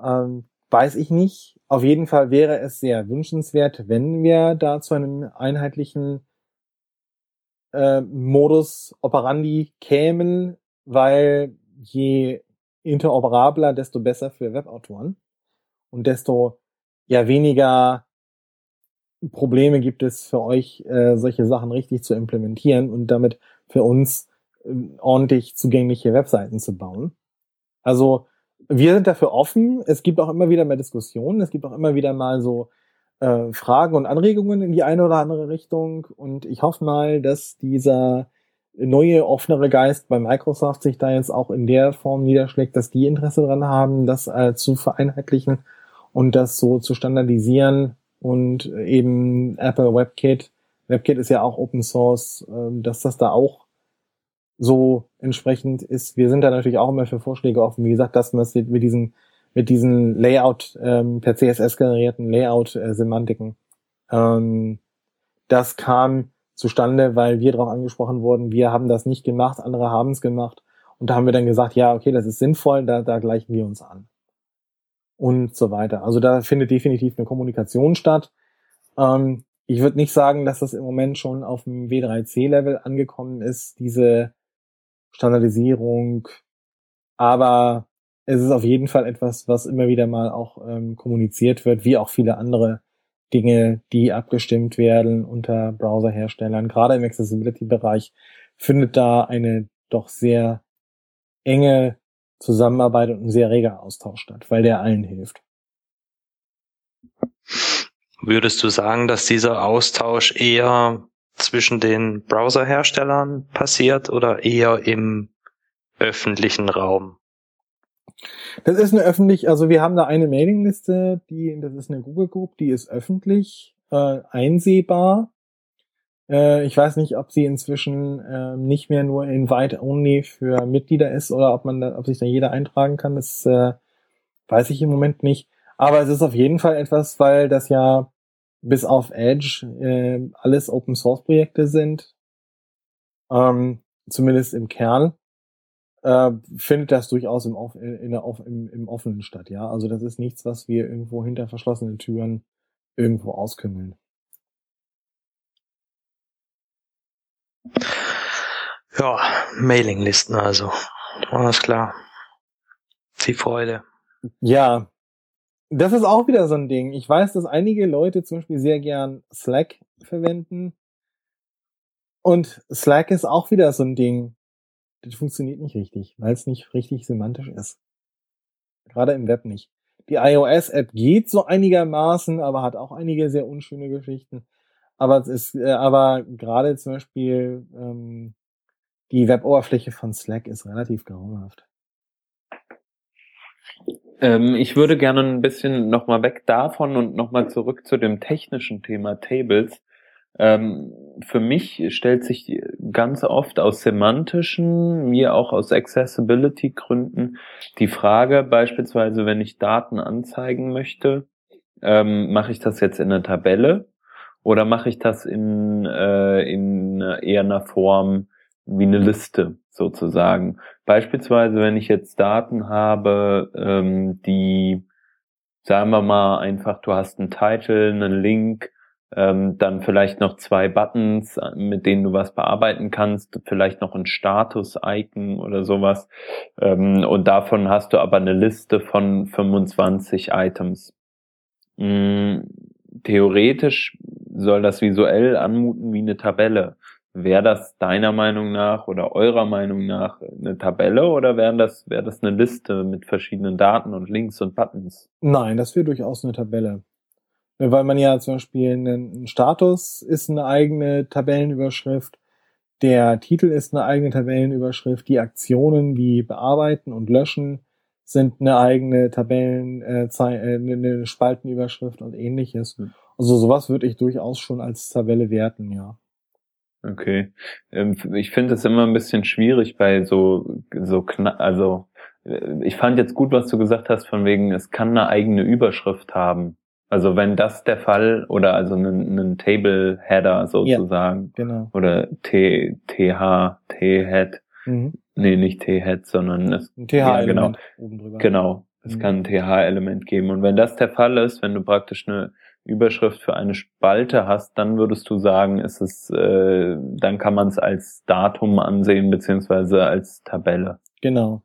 Speaker 4: ähm, weiß ich nicht. Auf jeden Fall wäre es sehr wünschenswert, wenn wir da zu einem einheitlichen äh, Modus operandi kämen, weil je interoperabler, desto besser für Webautoren und desto ja weniger Probleme gibt es für euch, äh, solche Sachen richtig zu implementieren und damit für uns äh, ordentlich zugängliche Webseiten zu bauen. Also wir sind dafür offen. Es gibt auch immer wieder mehr Diskussionen. Es gibt auch immer wieder mal so äh, Fragen und Anregungen in die eine oder andere Richtung. Und ich hoffe mal, dass dieser neue, offenere Geist bei Microsoft sich da jetzt auch in der Form niederschlägt, dass die Interesse daran haben, das äh, zu vereinheitlichen und das so zu standardisieren und eben Apple WebKit, WebKit ist ja auch Open Source, äh, dass das da auch so entsprechend ist. Wir sind da natürlich auch immer für Vorschläge offen. Wie gesagt, das mit diesen, mit diesen Layout, ähm, per CSS generierten Layout-Semantiken. Ähm, das kam zustande, weil wir darauf angesprochen wurden, wir haben das nicht gemacht, andere haben es gemacht. Und da haben wir dann gesagt, ja, okay, das ist sinnvoll, da, da gleichen wir uns an. Und so weiter. Also da findet definitiv eine Kommunikation statt. Ähm, ich würde nicht sagen, dass das im Moment schon auf dem W3C-Level angekommen ist, diese Standardisierung. Aber es ist auf jeden Fall etwas, was immer wieder mal auch ähm, kommuniziert wird, wie auch viele andere Dinge, die abgestimmt werden unter Browserherstellern. Gerade im Accessibility-Bereich findet da eine doch sehr enge Zusammenarbeit und ein sehr reger Austausch statt, weil der allen hilft.
Speaker 3: Würdest du sagen, dass dieser Austausch eher zwischen den Browserherstellern passiert oder eher im öffentlichen Raum?
Speaker 4: Das ist eine öffentlich, also wir haben da eine Mailingliste, die, das ist eine Google Group, die ist öffentlich äh, einsehbar. Äh, ich weiß nicht, ob sie inzwischen äh, nicht mehr nur Invite Only für Mitglieder ist oder ob man da, ob sich da jeder eintragen kann. Das äh, weiß ich im Moment nicht. Aber es ist auf jeden Fall etwas, weil das ja bis auf Edge äh, alles Open Source Projekte sind, ähm, zumindest im Kern, äh, findet das durchaus im, in der, im, im offenen statt. Ja, also das ist nichts, was wir irgendwo hinter verschlossenen Türen irgendwo auskümmeln.
Speaker 3: Ja, Mailinglisten also. Alles klar. Die Freude.
Speaker 4: Ja, das ist auch wieder so ein Ding. Ich weiß, dass einige Leute zum Beispiel sehr gern Slack verwenden. Und Slack ist auch wieder so ein Ding. Das funktioniert nicht richtig, weil es nicht richtig semantisch ist. Gerade im Web nicht. Die iOS-App geht so einigermaßen, aber hat auch einige sehr unschöne Geschichten. Aber es ist, äh, aber gerade zum Beispiel ähm, die Web-Oberfläche von Slack ist relativ grauenhaft.
Speaker 1: Ähm, ich würde gerne ein bisschen nochmal weg davon und nochmal zurück zu dem technischen Thema Tables. Ähm, für mich stellt sich ganz oft aus semantischen, mir auch aus Accessibility-Gründen die Frage, beispielsweise, wenn ich Daten anzeigen möchte, ähm, mache ich das jetzt in einer Tabelle oder mache ich das in, äh, in eher einer Form wie eine Liste sozusagen? Beispielsweise, wenn ich jetzt Daten habe, ähm, die, sagen wir mal einfach, du hast einen Titel, einen Link, ähm, dann vielleicht noch zwei Buttons, mit denen du was bearbeiten kannst, vielleicht noch ein Status-Icon oder sowas. Ähm, und davon hast du aber eine Liste von 25 Items. Mm, theoretisch soll das visuell anmuten wie eine Tabelle. Wäre das deiner Meinung nach oder eurer Meinung nach eine Tabelle oder wäre das, wäre das eine Liste mit verschiedenen Daten und Links und Buttons?
Speaker 4: Nein, das wäre durchaus eine Tabelle. Weil man ja zum Beispiel ein Status ist eine eigene Tabellenüberschrift, der Titel ist eine eigene Tabellenüberschrift, die Aktionen wie bearbeiten und löschen sind eine eigene Tabellen, äh, äh eine Spaltenüberschrift und ähnliches. Hm. Also sowas würde ich durchaus schon als Tabelle werten, ja.
Speaker 1: Okay. Ähm, ich finde es immer ein bisschen schwierig bei so, so knapp, also äh, ich fand jetzt gut, was du gesagt hast, von wegen, es kann eine eigene Überschrift haben. Also wenn das der Fall oder also einen, einen Table Header sozusagen
Speaker 4: ja, genau.
Speaker 1: oder T TH T Head mhm. nee nicht T Head sondern es,
Speaker 4: ein TH ja,
Speaker 1: genau oben drüber. genau es mhm. kann ein TH Element geben und wenn das der Fall ist wenn du praktisch eine Überschrift für eine Spalte hast dann würdest du sagen ist es äh, dann kann man es als Datum ansehen beziehungsweise als Tabelle
Speaker 4: genau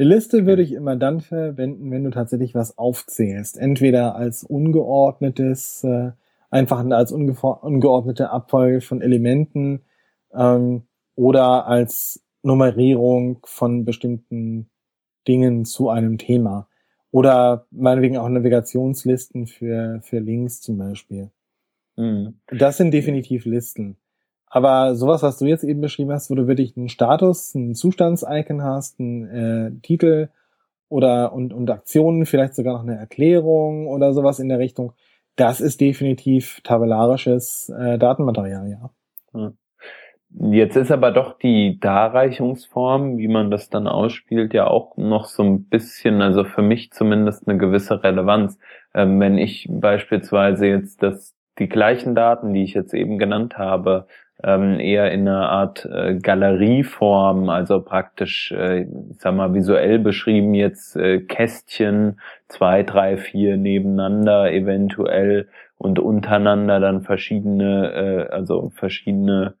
Speaker 4: eine Liste würde ich immer dann verwenden, wenn du tatsächlich was aufzählst. Entweder als ungeordnetes, äh, einfach als unge ungeordnete Abfolge von Elementen ähm, oder als Nummerierung von bestimmten Dingen zu einem Thema. Oder meinetwegen auch Navigationslisten für, für Links zum Beispiel. Mhm. Das sind definitiv Listen. Aber sowas, was du jetzt eben beschrieben hast, wo du wirklich einen Status, ein Zustandsicon hast, einen äh, Titel oder und, und Aktionen, vielleicht sogar noch eine Erklärung oder sowas in der Richtung, das ist definitiv tabellarisches äh, Datenmaterial, ja.
Speaker 1: Jetzt ist aber doch die Darreichungsform, wie man das dann ausspielt, ja auch noch so ein bisschen, also für mich zumindest eine gewisse Relevanz. Ähm, wenn ich beispielsweise jetzt das, die gleichen Daten, die ich jetzt eben genannt habe, ähm, eher in einer Art äh, Galerieform, also praktisch, äh, ich sag mal, visuell beschrieben jetzt äh, Kästchen, zwei, drei, vier nebeneinander eventuell und untereinander dann verschiedene, äh, also verschiedene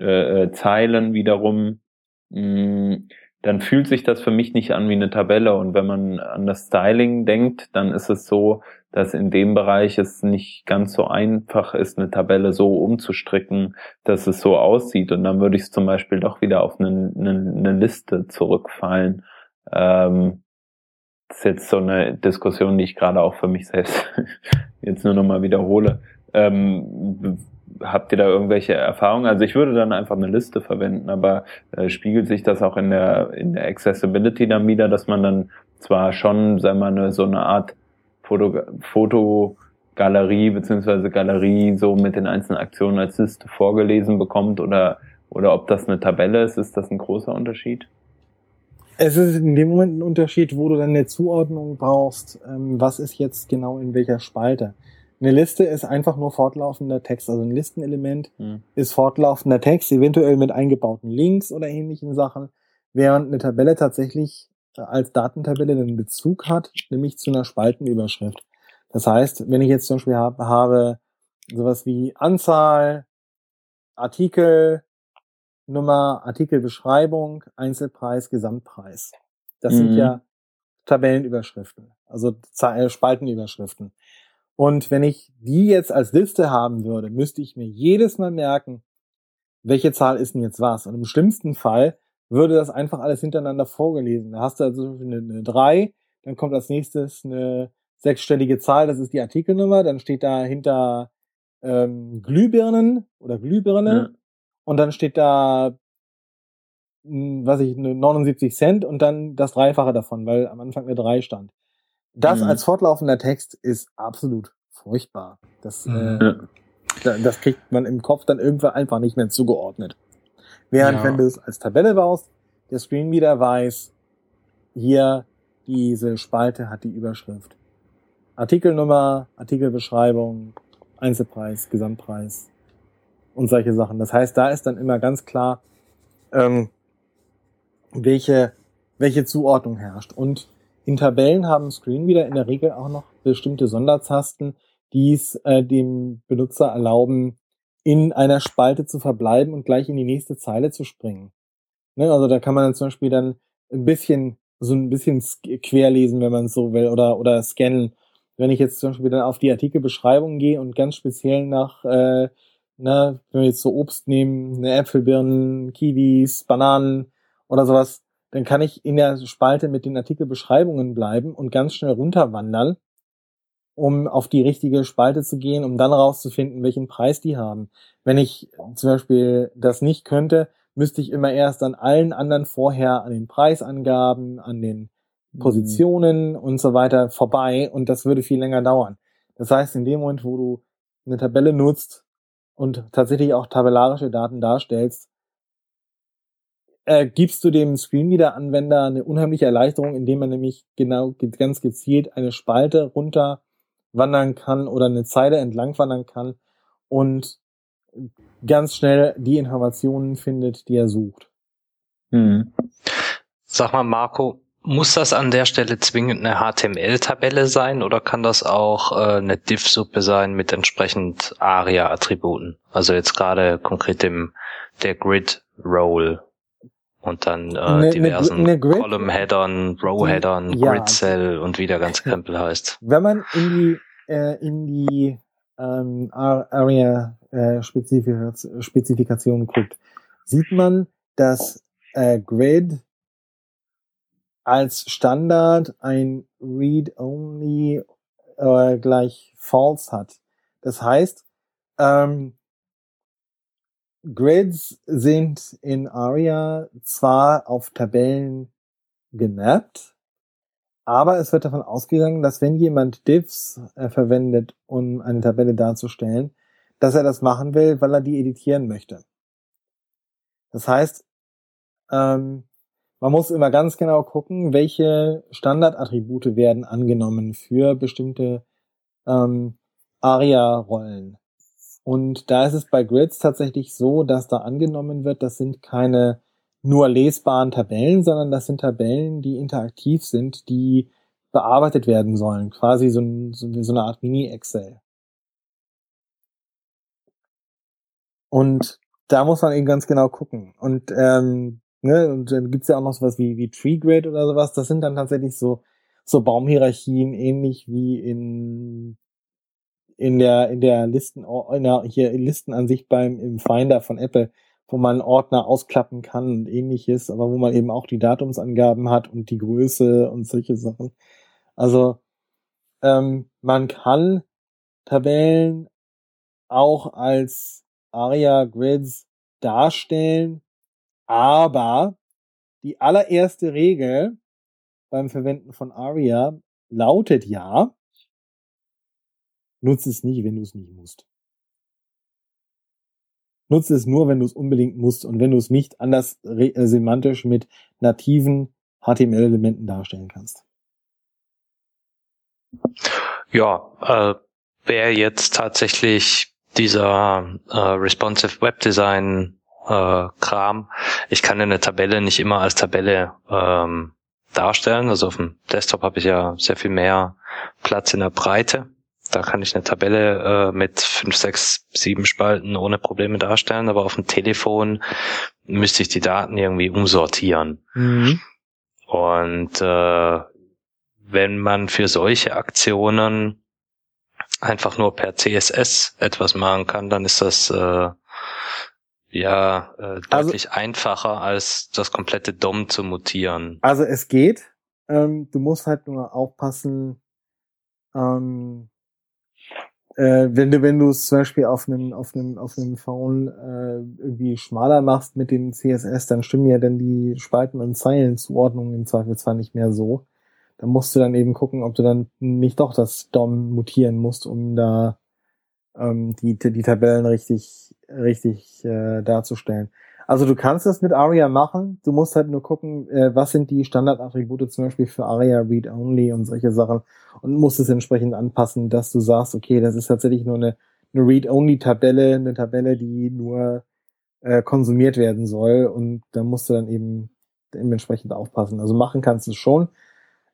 Speaker 1: äh, äh, Zeilen wiederum. Mh, mm, dann fühlt sich das für mich nicht an wie eine Tabelle. Und wenn man an das Styling denkt, dann ist es so, dass in dem Bereich es nicht ganz so einfach ist, eine Tabelle so umzustricken, dass es so aussieht. Und dann würde ich es zum Beispiel doch wieder auf eine, eine, eine Liste zurückfallen. Ähm, das ist jetzt so eine Diskussion, die ich gerade auch für mich selbst jetzt nur nochmal wiederhole. Ähm, habt ihr da irgendwelche Erfahrungen? Also ich würde dann einfach eine Liste verwenden, aber äh, spiegelt sich das auch in der in der Accessibility dann wieder, dass man dann zwar schon, sagen wir mal, so eine Art Foto, Fotogalerie beziehungsweise Galerie so mit den einzelnen Aktionen als Liste vorgelesen bekommt oder oder ob das eine Tabelle ist, ist das ein großer Unterschied?
Speaker 4: Es ist in dem Moment ein Unterschied, wo du dann eine Zuordnung brauchst, ähm, was ist jetzt genau in welcher Spalte. Eine Liste ist einfach nur fortlaufender Text. Also ein Listenelement hm. ist fortlaufender Text, eventuell mit eingebauten Links oder ähnlichen Sachen, während eine Tabelle tatsächlich äh, als Datentabelle den Bezug hat, nämlich zu einer Spaltenüberschrift. Das heißt, wenn ich jetzt zum Beispiel habe, habe sowas wie Anzahl, Artikel, Nummer, Artikelbeschreibung, Einzelpreis, Gesamtpreis. Das mhm. sind ja Tabellenüberschriften, also äh, Spaltenüberschriften. Und wenn ich die jetzt als Liste haben würde, müsste ich mir jedes Mal merken, welche Zahl ist denn jetzt was. Und im schlimmsten Fall würde das einfach alles hintereinander vorgelesen. Da hast du also eine, eine 3, dann kommt als nächstes eine sechsstellige Zahl, das ist die Artikelnummer, dann steht da hinter ähm, Glühbirnen oder Glühbirne ja. und dann steht da hm, was ich, 79 Cent und dann das Dreifache davon, weil am Anfang eine 3 stand. Das mhm. als fortlaufender Text ist absolut furchtbar. Das, äh,
Speaker 1: ja.
Speaker 4: das kriegt man im Kopf dann irgendwann einfach nicht mehr zugeordnet. Während
Speaker 2: Ja.
Speaker 4: wenn du es als Tabelle baust, der Screenreader weiß, hier diese Spalte hat die Überschrift. Artikelnummer, Artikelbeschreibung, Einzelpreis, Gesamtpreis und solche Sachen. Das heißt, da ist dann immer ganz klar, ähm, welche, welche Zuordnung herrscht. Und in Tabellen haben Screenreader in der Regel auch noch bestimmte Sondertasten, die es äh, dem Benutzer erlauben, in einer Spalte zu verbleiben und gleich in die nächste Zeile zu springen. Ne, also da kann man dann zum Beispiel dann ein bisschen so ein bisschen querlesen, wenn man es so will, oder oder scannen. Wenn ich jetzt zum Beispiel dann auf die Artikelbeschreibung gehe und ganz speziell nach, äh, na, wenn wir jetzt so Obst nehmen, ne Äpfel, Birnen, Kiwis, Bananen oder sowas, dann kann ich in der Spalte mit den Artikelbeschreibungen bleiben und ganz schnell runterwandern, um auf die richtige Spalte zu gehen, um dann rauszufinden, welchen Preis die haben. Wenn ich zum Beispiel das nicht könnte, müsste ich immer erst an allen anderen vorher an den Preisangaben, an den Positionen und so weiter vorbei und das würde viel länger dauern. Das heißt, in dem Moment, wo du eine Tabelle nutzt und tatsächlich auch tabellarische Daten darstellst, äh, gibst du dem Screenreader-Anwender eine unheimliche Erleichterung, indem man nämlich genau ge- ganz gezielt eine Spalte runter wandern kann oder eine Zeile entlang wandern kann und ganz schnell die Informationen findet, die er sucht.
Speaker 1: Hm.
Speaker 3: Sag mal, Marco, muss das an der Stelle zwingend eine HTML-Tabelle sein oder kann das auch äh, eine Div-Suppe sein mit entsprechend ARIA-Attributen? Also jetzt gerade konkret dem der Grid-Roll und dann äh,
Speaker 4: Eine- eine
Speaker 3: diversen
Speaker 4: eine Grid-
Speaker 3: Column-Headern, Row-Headern,
Speaker 4: Ja.
Speaker 3: Grid-Cell und wie der ganze Krempel heißt.
Speaker 4: Wenn man in die äh, in die ähm, Ar- Area äh, guckt, sieht man, dass äh, Grid als Standard ein Read-Only äh, gleich False hat. Das heißt, ähm, Grids sind in ARIA zwar auf Tabellen gemappt, aber es wird davon ausgegangen, dass wenn jemand Diffs äh, verwendet, um eine Tabelle darzustellen, dass er das machen will, weil er die editieren möchte. Das heißt, ähm, man muss immer ganz genau gucken, welche Standardattribute werden angenommen für bestimmte ähm, ARIA-Rollen. Und da ist es bei Grids tatsächlich so, dass da angenommen wird, das sind keine nur lesbaren Tabellen, sondern das sind Tabellen, die interaktiv sind, die bearbeitet werden sollen. Quasi so, ein, so, eine Art Mini-Excel. Und da muss man eben ganz genau gucken. Und, ähm, ne, und dann gibt's ja auch noch sowas wie, wie Tree Grid oder sowas. Das sind dann tatsächlich so, so Baumhierarchien, ähnlich wie in, in der, in der Listen, in der, hier Listenansicht beim, im Finder von Apple, wo man Ordner ausklappen kann und ähnliches, aber wo man eben auch die Datumsangaben hat und die Größe und solche Sachen. Also, ähm, man kann Tabellen auch als ARIA-Grids darstellen, aber die allererste Regel beim Verwenden von ARIA lautet ja, nutze es nie, wenn du es nicht musst. Nutze es nur, wenn du es unbedingt musst und wenn du es nicht anders äh, semantisch mit nativen HTML-Elementen darstellen kannst.
Speaker 3: Ja, äh, wäre jetzt tatsächlich dieser äh, responsive Web Design äh, Kram. Ich kann eine Tabelle nicht immer als Tabelle ähm, darstellen. Also auf dem Desktop habe ich ja sehr viel mehr Platz in der Breite. Da kann ich eine Tabelle äh, mit fünf, sechs, sieben Spalten ohne Probleme darstellen, aber auf dem Telefon müsste ich die Daten irgendwie umsortieren. Und äh, wenn man für solche Aktionen einfach nur per CSS etwas machen kann, dann ist das äh, ja äh,
Speaker 4: Also-
Speaker 3: deutlich einfacher, als das komplette DOM zu mutieren.
Speaker 4: Also es geht. Ähm, du musst halt nur aufpassen, ähm, äh, wenn du wenn du es zum Beispiel auf einem auf einem auf einem Phone äh, irgendwie schmaler machst mit dem CSS, dann stimmen ja dann die Spalten und Zeilenzuordnungen im Zweifelsfall nicht mehr so. Dann musst du dann eben gucken, ob du dann nicht doch das DOM mutieren musst, um da ähm, die, die Tabellen richtig, richtig äh, darzustellen. Also du kannst das mit ARIA machen, du musst halt nur gucken, äh, was sind die Standardattribute zum Beispiel für ARIA Read Only und solche Sachen und musst es entsprechend anpassen, dass du sagst, okay, das ist tatsächlich nur eine, eine Read-Only-Tabelle, eine Tabelle, die nur äh, konsumiert werden soll und da musst du dann eben dementsprechend aufpassen. Also machen kannst du es schon.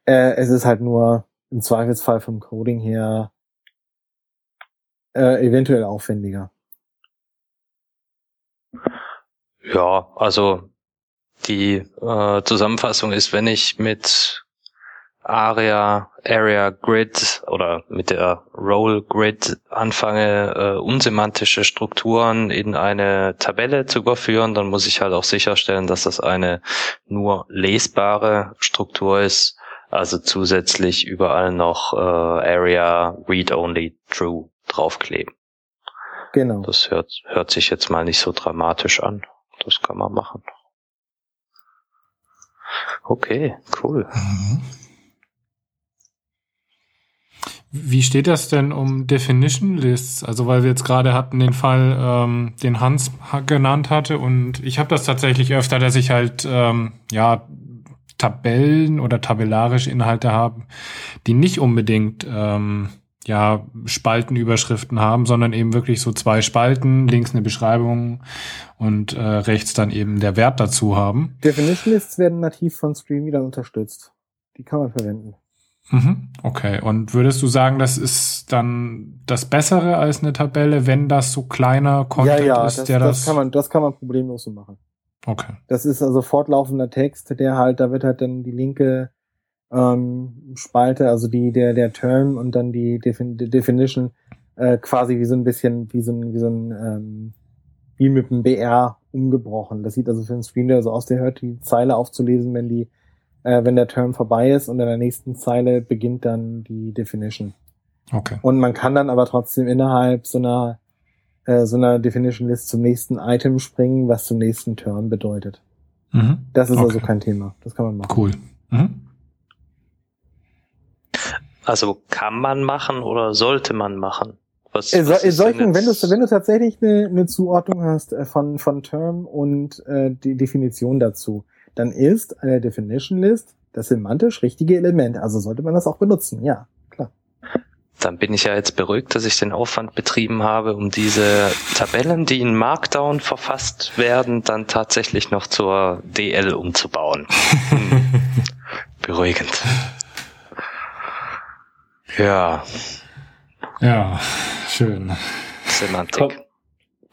Speaker 4: Äh, es ist halt nur im Zweifelsfall vom Coding her äh, eventuell aufwendiger.
Speaker 3: Ja, also die äh, Zusammenfassung ist, wenn ich mit Area, Area Grid oder mit der Role Grid anfange, äh, unsemantische Strukturen in eine Tabelle zu überführen, dann muss ich halt auch sicherstellen, dass das eine nur lesbare Struktur ist, also zusätzlich überall noch äh, Area Read Only True draufkleben.
Speaker 4: Genau.
Speaker 3: Das hört, hört sich jetzt mal nicht so dramatisch an. Das kann man machen. Okay, cool. Mhm.
Speaker 2: Wie steht das denn um Definition Lists? Also weil wir jetzt gerade hatten den Fall, ähm, den Hans genannt hatte und ich habe das tatsächlich öfter, dass ich halt ähm, ja Tabellen oder tabellarische Inhalte habe, die nicht unbedingt ähm, ja Spaltenüberschriften haben, sondern eben wirklich so zwei Spalten, links eine Beschreibung und äh, rechts dann eben der Wert dazu haben.
Speaker 4: Definition Lists werden nativ von Screenreader unterstützt. Die kann man verwenden.
Speaker 2: Mhm. Okay. Und würdest du sagen, das ist dann das Bessere als eine Tabelle, wenn das so kleiner Content
Speaker 4: ja, ja,
Speaker 2: ist,
Speaker 4: das,
Speaker 2: der
Speaker 4: das,
Speaker 2: das
Speaker 4: kann man, das kann man problemlos so machen.
Speaker 2: Okay.
Speaker 4: Das ist also fortlaufender Text, der halt, da wird halt dann die linke ähm, Spalte, also die der der Term und dann die, Defin Definition äh, quasi wie so ein bisschen wie so ein wie so ein ähm, wie mit dem BR umgebrochen. Das sieht also für den Screenreader so aus, der hört die Zeile aufzulesen, wenn die äh, wenn der Term vorbei ist und in der nächsten Zeile beginnt dann die Definition.
Speaker 2: Okay.
Speaker 4: Und man kann dann aber trotzdem innerhalb so einer äh, so einer Definition List zum nächsten Item springen, was zum nächsten Term bedeutet.
Speaker 2: Mhm.
Speaker 4: Das ist also okay. also kein Thema. Das kann man machen.
Speaker 2: Cool. Mhm.
Speaker 3: Also kann man machen oder sollte man machen?
Speaker 4: Was, in, was in solchen, wenn du, wenn du tatsächlich eine, eine Zuordnung hast äh, von, von Term und äh, die Definition dazu, dann ist eine Definition List das semantisch richtige Element. Also sollte man das auch benutzen, ja, klar.
Speaker 3: Dann bin ich ja jetzt beruhigt, dass ich den Aufwand betrieben habe, um diese Tabellen, die in Markdown verfasst werden, dann tatsächlich noch zur DL umzubauen. Hm. Beruhigend. Ja.
Speaker 2: Ja, schön.
Speaker 3: Semantik.
Speaker 1: Komm,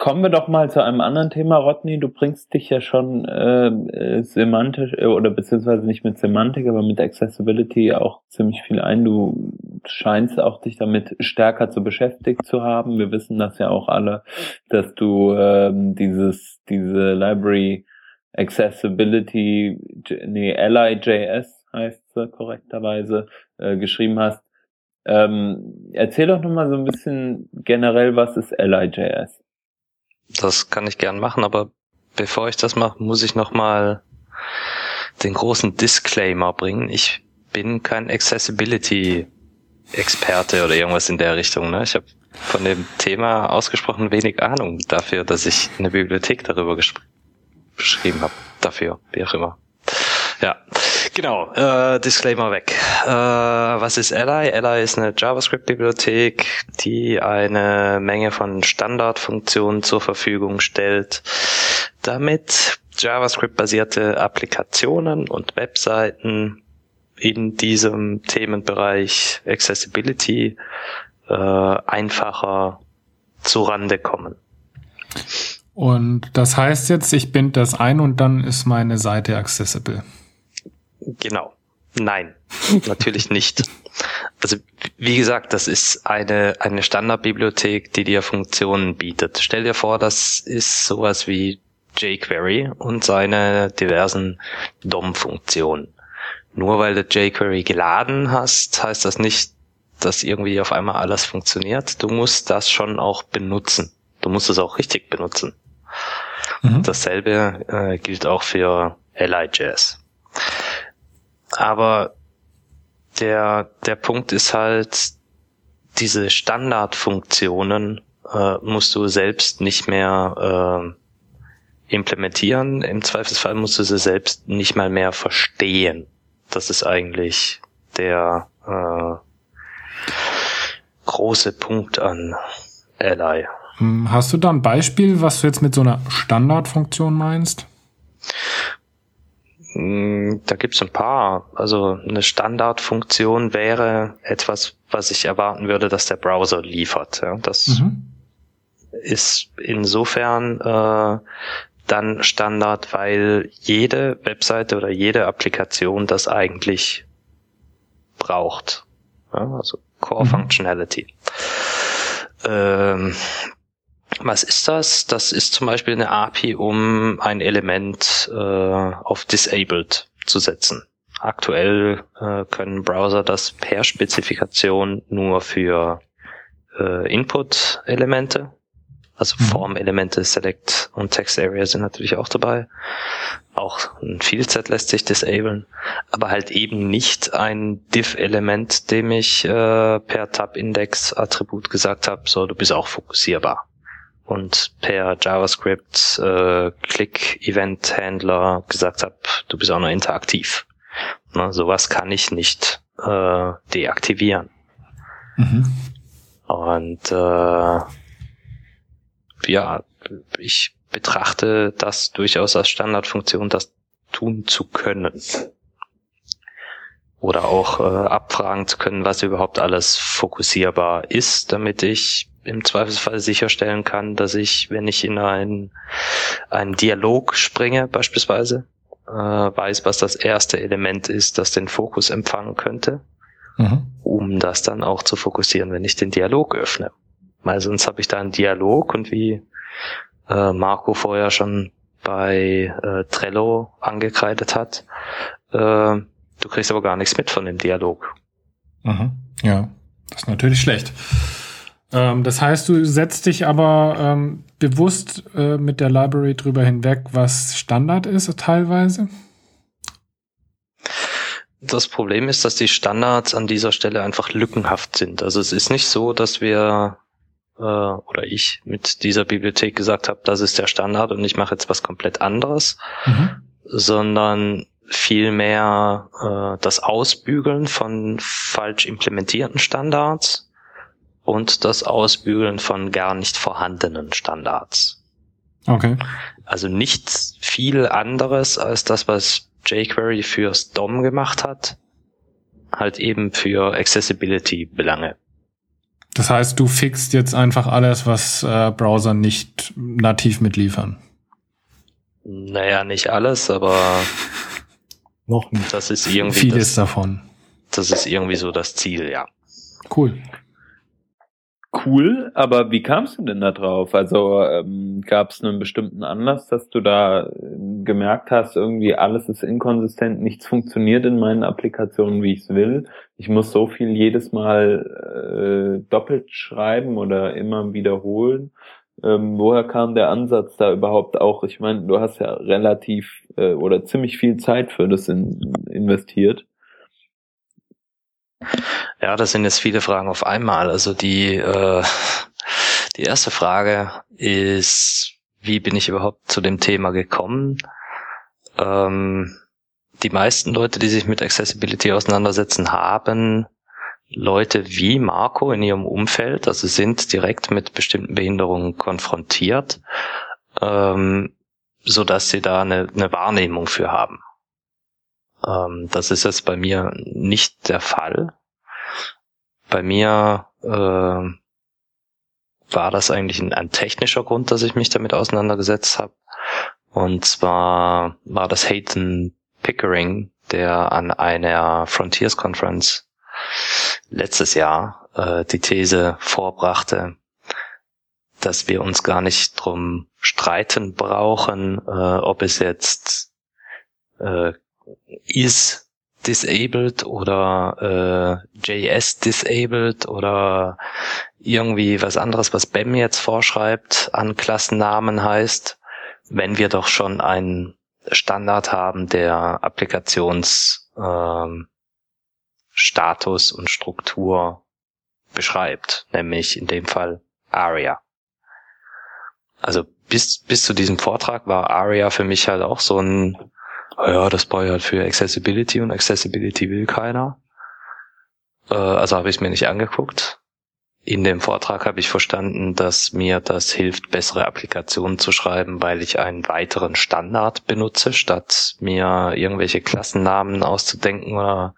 Speaker 1: Kommen wir doch mal zu einem anderen Thema, Rodney. Du bringst dich ja schon äh, äh, semantisch äh, oder beziehungsweise nicht mit Semantik, aber mit Accessibility auch ziemlich viel ein. Du scheinst auch dich damit stärker zu beschäftigt zu haben. Wir wissen das ja auch alle, dass du äh, dieses diese Library Accessibility, nee, LIJS heißt korrekterweise, äh, geschrieben hast. Ähm, erzähl doch nochmal so ein bisschen generell, was ist LIJS?
Speaker 3: Das kann ich gern machen, aber bevor ich das mache, muss ich nochmal den großen Disclaimer bringen. Ich bin kein Accessibility-Experte oder irgendwas in der Richtung. Ne? Ich habe von dem Thema ausgesprochen wenig Ahnung dafür, dass ich eine Bibliothek darüber geschrieben habe. Dafür, wie auch immer. Ja, genau. Äh, Disclaimer weg. Äh, was ist Ally? Ally ist eine JavaScript-Bibliothek, die eine Menge von Standardfunktionen zur Verfügung stellt, damit JavaScript-basierte Applikationen und Webseiten in diesem Themenbereich Accessibility äh, einfacher zurande kommen.
Speaker 2: Und das heißt jetzt, ich binde das ein und dann ist meine Seite accessible.
Speaker 3: Genau. Nein, natürlich nicht. Also wie gesagt, das ist eine, eine Standardbibliothek, die dir Funktionen bietet. Stell dir vor, das ist sowas wie jQuery und seine diversen DOM-Funktionen. Nur weil du jQuery geladen hast, heißt das nicht, dass irgendwie auf einmal alles funktioniert. Du musst das schon auch benutzen. Du musst es auch richtig benutzen. Mhm. Dasselbe äh, gilt auch für LIJS. Aber der, der Punkt ist halt, diese Standardfunktionen äh, musst du selbst nicht mehr äh, implementieren. Im Zweifelsfall musst du sie selbst nicht mal mehr verstehen. Das ist eigentlich der äh, große Punkt an Ally.
Speaker 2: Hm, hast du da ein Beispiel, was du jetzt mit so einer Standardfunktion meinst?
Speaker 3: Hm, da gibt's ein paar. Also eine Standardfunktion wäre etwas, was ich erwarten würde, dass der Browser liefert. Ja, das mhm. ist insofern äh, dann Standard, weil jede Webseite oder jede Applikation das eigentlich braucht. Ja, also Core mhm. Functionality. Ähm, was ist das? Das ist zum Beispiel eine API, um ein Element äh, auf Disabled zu setzen. Aktuell äh, können Browser das per Spezifikation nur für äh, Input-Elemente, also mhm. Form-Elemente, Select und Text Area sind natürlich auch dabei. Auch ein Vielset lässt sich disablen, aber halt eben nicht ein Div-Element, dem ich äh, per Tab-Index-Attribut gesagt habe, so du bist auch fokussierbar und per JavaScript äh, Click-Event-Handler gesagt habe, du bist auch noch interaktiv. Na, sowas kann ich nicht äh, deaktivieren. Mhm. Und äh, ja, ich betrachte das durchaus als Standardfunktion, das tun zu können. Oder auch äh, abfragen zu können, was überhaupt alles fokussierbar ist, damit ich im Zweifelsfall sicherstellen kann, dass ich, wenn ich in einen, einen Dialog springe beispielsweise, äh, weiß, was das erste Element ist, das den Fokus empfangen könnte, mhm. um das dann auch zu fokussieren, wenn ich den Dialog öffne. Weil sonst habe ich da einen Dialog und wie äh, Marco vorher schon bei äh, Trello angekreidet hat, äh, du kriegst aber gar nichts mit von dem Dialog.
Speaker 2: Mhm. Ja, das ist natürlich schlecht. Ähm, das heißt, du setzt dich aber ähm, bewusst äh, mit der Library drüber hinweg, was Standard ist teilweise?
Speaker 3: Das Problem ist, dass die Standards an dieser Stelle einfach lückenhaft sind. Also es ist nicht so, dass wir äh, oder ich mit dieser Bibliothek gesagt habe, das ist der Standard und ich mache jetzt was komplett anderes, mhm. sondern vielmehr äh, das Ausbügeln von falsch implementierten Standards und das Ausbügeln von gar nicht vorhandenen Standards.
Speaker 2: Okay.
Speaker 3: Also nichts viel anderes als das, was jQuery fürs DOM gemacht hat, halt eben für Accessibility-Belange.
Speaker 2: Das heißt, du fixst jetzt einfach alles, was äh, Browser nicht nativ mitliefern.
Speaker 3: Naja, nicht alles, aber
Speaker 2: noch nicht.
Speaker 3: Das ist irgendwie
Speaker 2: vieles das, davon.
Speaker 3: Das ist irgendwie so das Ziel, ja.
Speaker 2: Cool
Speaker 1: cool, aber wie kamst du denn da drauf? Also ähm, gab es einen bestimmten Anlass, dass du da äh, gemerkt hast, irgendwie alles ist inkonsistent, nichts funktioniert in meinen Applikationen, wie ich es will. Ich muss so viel jedes Mal äh, doppelt schreiben oder immer wiederholen. Ähm, woher kam der Ansatz da überhaupt auch? Ich meine, du hast ja relativ äh, oder ziemlich viel Zeit für das in, investiert.
Speaker 3: Ja, das sind jetzt viele Fragen auf einmal. Also die, äh, die erste Frage ist, wie bin ich überhaupt zu dem Thema gekommen? Ähm, die meisten Leute, die sich mit Accessibility auseinandersetzen, haben Leute wie Marco in ihrem Umfeld, also sind direkt mit bestimmten Behinderungen konfrontiert, ähm, so dass sie da eine, eine Wahrnehmung für haben. Ähm, das ist jetzt bei mir nicht der Fall. Bei mir äh, war das eigentlich ein, ein, technischer Grund, dass ich mich damit auseinandergesetzt habe. Und zwar war das Hayden Pickering, der an einer Frontiers Conference letztes Jahr äh, die These vorbrachte, dass wir uns gar nicht drum streiten brauchen, äh, ob es jetzt äh, is disabled oder äh, JS disabled oder irgendwie was anderes, was BEM jetzt vorschreibt, an Klassennamen heißt, wenn wir doch schon einen Standard haben, der Applikations ähm, und Struktur beschreibt, nämlich in dem Fall ARIA. also bis, bis zu diesem Vortrag war ARIA für mich halt auch so ein, ja, das brauche ich halt für Accessibility und Accessibility will keiner. Äh, also habe ich es mir nicht angeguckt. In dem Vortrag habe ich verstanden, dass mir das hilft, bessere Applikationen zu schreiben, weil ich einen weiteren Standard benutze, statt mir irgendwelche Klassennamen auszudenken oder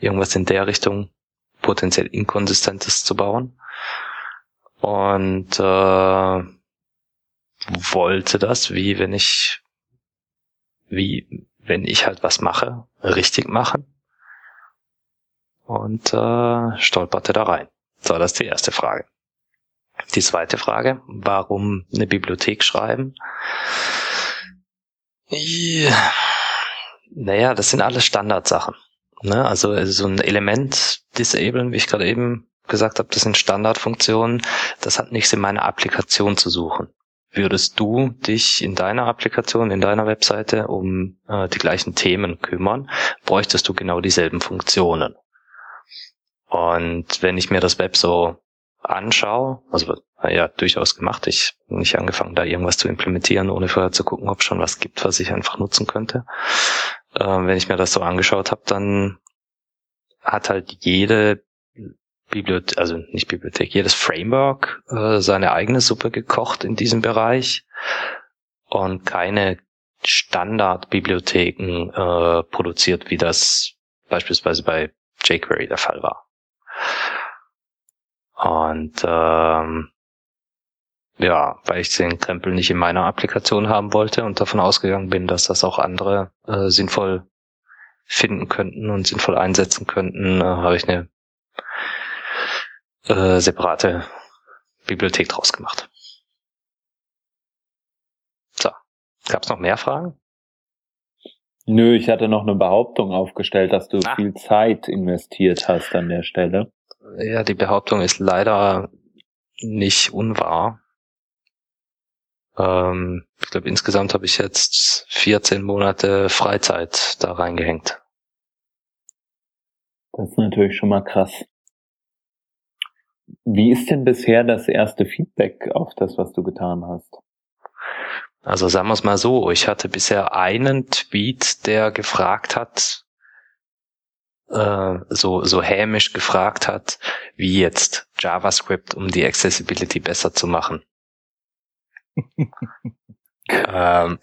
Speaker 3: irgendwas in der Richtung potenziell Inkonsistentes zu bauen. Und äh, wollte das, wie wenn ich, wie wenn ich halt was mache, richtig machen. Und äh, stolperte da rein. So, das ist die erste Frage. Die zweite Frage, warum eine Bibliothek schreiben? Ja, naja, das sind alles Standardsachen. Ne? Also so ein Element disablen, wie ich gerade eben gesagt habe, das sind Standardfunktionen. Das hat nichts in meiner Applikation zu suchen. Würdest du dich in deiner Applikation, in deiner Webseite um äh, die gleichen Themen kümmern, bräuchtest du genau dieselben Funktionen. Und wenn ich mir das Web so anschaue, also ja durchaus gemacht, ich habe nicht angefangen, da irgendwas zu implementieren, ohne vorher zu gucken, ob es schon was gibt, was ich einfach nutzen könnte. Äh, wenn ich mir das so angeschaut habe, dann hat halt jede Bibliothek, also nicht Bibliothek, jedes Framework äh, seine eigene Suppe gekocht in diesem Bereich und keine Standardbibliotheken äh, produziert, wie das beispielsweise bei jQuery der Fall war. Und ähm, ja, weil ich den Krempel nicht in meiner Applikation haben wollte und davon ausgegangen bin, dass das auch andere äh, sinnvoll finden könnten und sinnvoll einsetzen könnten, äh, habe ich eine äh, separate Bibliothek draus gemacht. So, gab es noch mehr Fragen?
Speaker 1: Nö, ich hatte noch eine Behauptung aufgestellt, dass du ah. viel Zeit investiert hast an der Stelle.
Speaker 3: Ja, die Behauptung ist leider nicht unwahr. Ähm, ich glaube, insgesamt habe ich jetzt 14 Monate Freizeit da reingehängt.
Speaker 1: Das ist natürlich schon mal krass. Wie ist denn bisher das erste Feedback auf das, was du getan hast?
Speaker 3: Also sagen wir es mal so, ich hatte bisher einen Tweet, der gefragt hat, äh, so, so hämisch gefragt hat, wie jetzt JavaScript, um die Accessibility besser zu machen. ähm,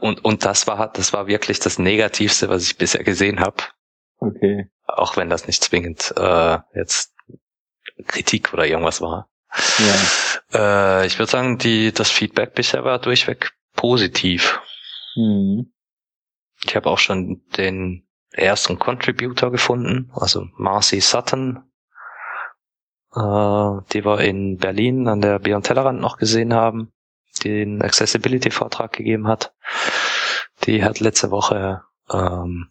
Speaker 3: und, und das war, das war wirklich das Negativste, was ich bisher gesehen habe.
Speaker 1: Okay.
Speaker 3: Auch wenn das nicht zwingend äh, jetzt Kritik oder irgendwas war. Ja. Äh, ich würde sagen, die, das Feedback bisher war durchweg positiv. Mhm. Ich habe auch schon den ersten Contributor gefunden, also Marcy Sutton, äh, die wir in Berlin an der Beyond Tellerrand noch gesehen haben, die den Accessibility-Vortrag gegeben hat. Die hat letzte Woche ähm,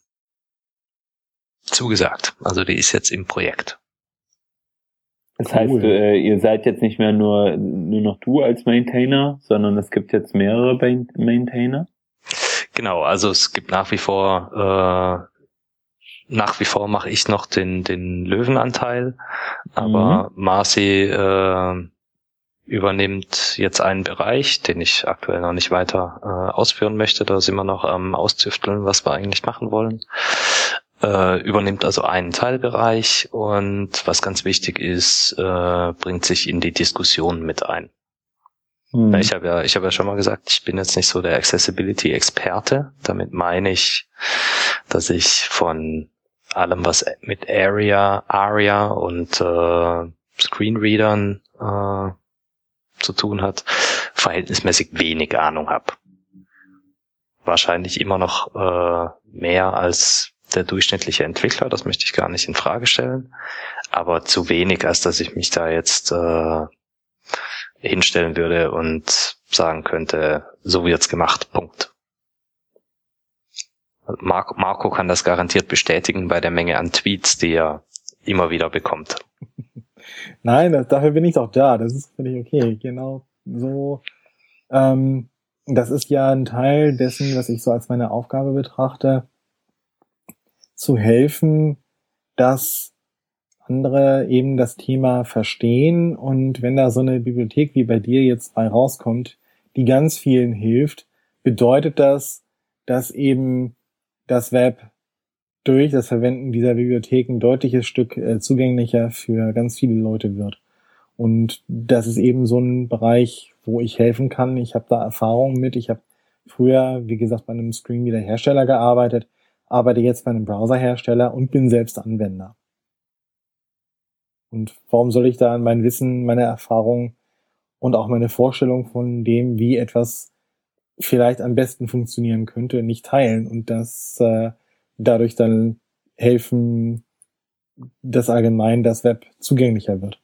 Speaker 3: zugesagt. Also die ist jetzt im Projekt.
Speaker 1: Das heißt, cool. äh, ihr seid jetzt nicht mehr nur, nur noch du als Maintainer, sondern es gibt jetzt mehrere Maintainer?
Speaker 3: Genau, also es gibt nach wie vor, äh, nach wie vor mache ich noch den, den Löwenanteil, aber mhm. Marci äh, übernimmt jetzt einen Bereich, den ich aktuell noch nicht weiter äh, ausführen möchte. Da sind wir noch am Auszüfteln, was wir eigentlich machen wollen äh, übernimmt also einen Teilbereich und was ganz wichtig ist, äh, bringt sich in die Diskussion mit ein. Hm. Ich habe ja, ich habe ja schon mal gesagt, ich bin jetzt nicht so der Accessibility-Experte. Damit meine ich, dass ich von allem, was mit Area, Aria und äh, Screenreadern äh, zu tun hat, verhältnismäßig wenig Ahnung habe. Wahrscheinlich immer noch äh, mehr als der durchschnittliche Entwickler, das möchte ich gar nicht in Frage stellen, aber zu wenig, als dass ich mich da jetzt äh, hinstellen würde und sagen könnte, so wird's gemacht, Punkt. Marco, Marco kann das garantiert bestätigen bei der Menge an Tweets, die er immer wieder bekommt.
Speaker 4: Nein, dafür bin ich doch da. Das ist völlig okay. Genau so. Ähm, das ist ja ein Teil dessen, was ich so als meine Aufgabe betrachte, zu helfen, dass andere eben das Thema verstehen und wenn da so eine Bibliothek wie bei dir jetzt bei rauskommt, die ganz vielen hilft, bedeutet das, dass eben das Web durch das Verwenden dieser Bibliotheken deutliches Stück äh, zugänglicher für ganz viele Leute wird. Und das ist eben so ein Bereich, wo ich helfen kann. Ich habe da Erfahrungen mit. Ich habe früher, wie gesagt, bei einem Screen-Reader-Hersteller gearbeitet, arbeite jetzt bei einem Browser-Hersteller und bin selbst Anwender. Und warum soll ich da mein Wissen, meine Erfahrung und auch meine Vorstellung von dem, wie etwas vielleicht am besten funktionieren könnte, nicht teilen und das äh, dadurch dann helfen, dass allgemein das Web zugänglicher wird.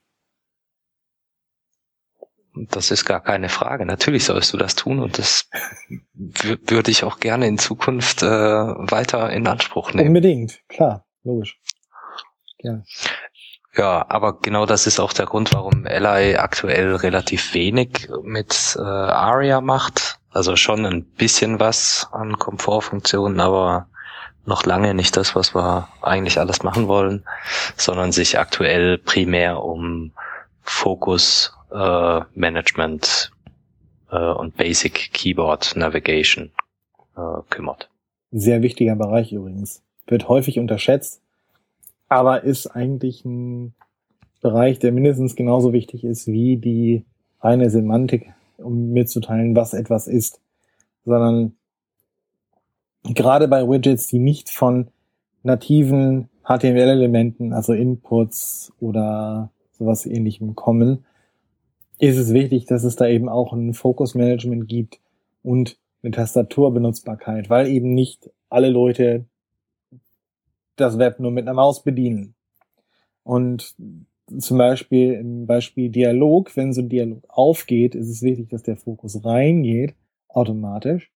Speaker 3: Das ist gar keine Frage. Natürlich sollst du das tun und das würde ich auch gerne in Zukunft äh, weiter in Anspruch nehmen.
Speaker 4: Unbedingt, klar, logisch.
Speaker 3: Gerne. Ja, aber genau das ist auch der Grund, warum Ally aktuell relativ wenig mit äh, ARIA macht. Also schon ein bisschen was an Komfortfunktionen, aber noch lange nicht das, was wir eigentlich alles machen wollen, sondern sich aktuell primär um Fokus äh, Management äh, und Basic Keyboard Navigation äh, kümmert.
Speaker 4: Sehr wichtiger Bereich übrigens. Wird häufig unterschätzt, aber ist eigentlich ein Bereich, der mindestens genauso wichtig ist wie die reine Semantik, um mitzuteilen, was etwas ist, sondern gerade bei Widgets, die nicht von nativen HTML-Elementen, also Inputs oder sowas ähnlichem kommen, ist es wichtig, dass es da eben auch ein Focus-Management gibt und eine Tastaturbenutzbarkeit, weil eben nicht alle Leute das Web nur mit einer Maus bedienen. Und zum Beispiel im Beispiel Dialog, wenn so ein Dialog aufgeht, ist es wichtig, dass der Fokus reingeht, automatisch.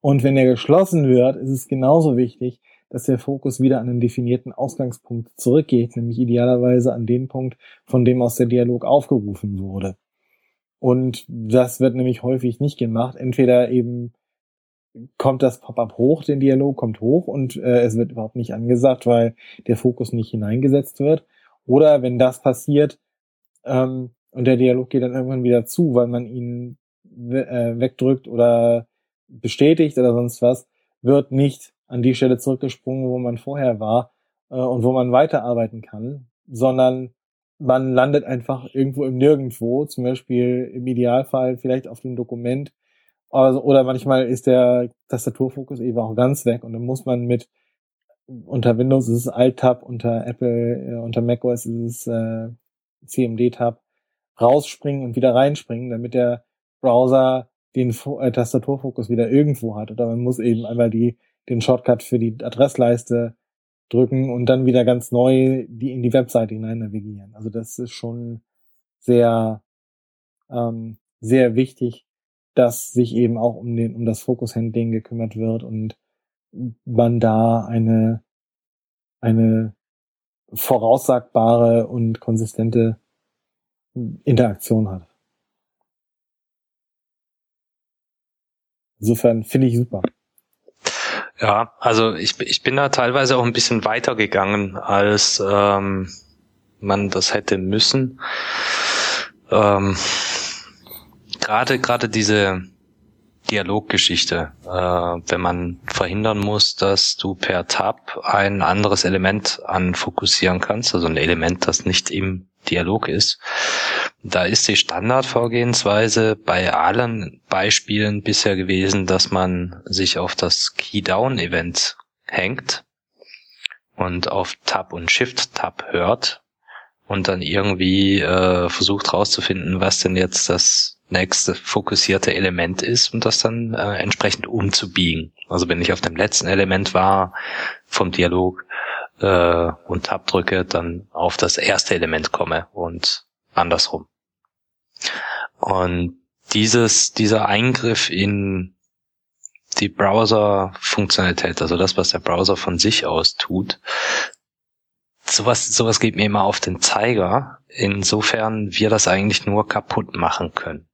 Speaker 4: Und wenn er geschlossen wird, ist es genauso wichtig, dass der Fokus wieder an einen definierten Ausgangspunkt zurückgeht, nämlich idealerweise an den Punkt, von dem aus der Dialog aufgerufen wurde. Und das wird nämlich häufig nicht gemacht. Entweder eben kommt das Pop-up hoch, den Dialog kommt hoch und äh, es wird überhaupt nicht angesagt, weil der Fokus nicht hineingesetzt wird. Oder wenn das passiert ähm, und der Dialog geht dann irgendwann wieder zu, weil man ihn äh, wegdrückt oder bestätigt oder sonst was, wird nicht an die Stelle zurückgesprungen, wo man vorher war äh, und wo man weiterarbeiten kann, sondern man landet einfach irgendwo im Nirgendwo, zum Beispiel im Idealfall vielleicht auf dem Dokument. Also, oder manchmal ist der Tastaturfokus eben auch ganz weg und dann muss man mit unter Windows ist es Alt-Tab, unter Apple, äh, unter macOS ist es äh, CMD-Tab rausspringen und wieder reinspringen, damit der Browser den äh, Tastaturfokus wieder irgendwo hat. Oder man muss eben einmal die, den Shortcut für die Adressleiste drücken und dann wieder ganz neu die in die Webseite hinein navigieren. Also das ist schon sehr, ähm, sehr wichtig, dass sich eben auch um den, um das Fokus-Handling gekümmert wird und man da eine, eine voraussagbare und konsistente Interaktion hat. Insofern finde ich super.
Speaker 3: Ja, also ich, ich bin da teilweise auch ein bisschen weiter gegangen, als ähm, man das hätte müssen. Ähm, gerade gerade diese Dialoggeschichte, äh, wenn man verhindern muss, dass du per Tab ein anderes Element anfokussieren kannst, also ein Element, das nicht im Dialog ist. Da ist die Standardvorgehensweise bei allen Beispielen bisher gewesen, dass man sich auf das Key-Down-Event hängt und auf Tab und Shift-Tab hört und dann irgendwie äh, versucht rauszufinden, was denn jetzt das nächste fokussierte Element ist und das dann äh, entsprechend umzubiegen. Also wenn ich auf dem letzten Element war vom Dialog, äh, und Tab drücke, dann auf das erste Element komme und andersrum. Und dieses, dieser Eingriff in die Browser-Funktionalität, also das, was der Browser von sich aus tut, sowas, sowas geht mir immer auf den Zeiger, insofern wir das eigentlich nur kaputt machen können.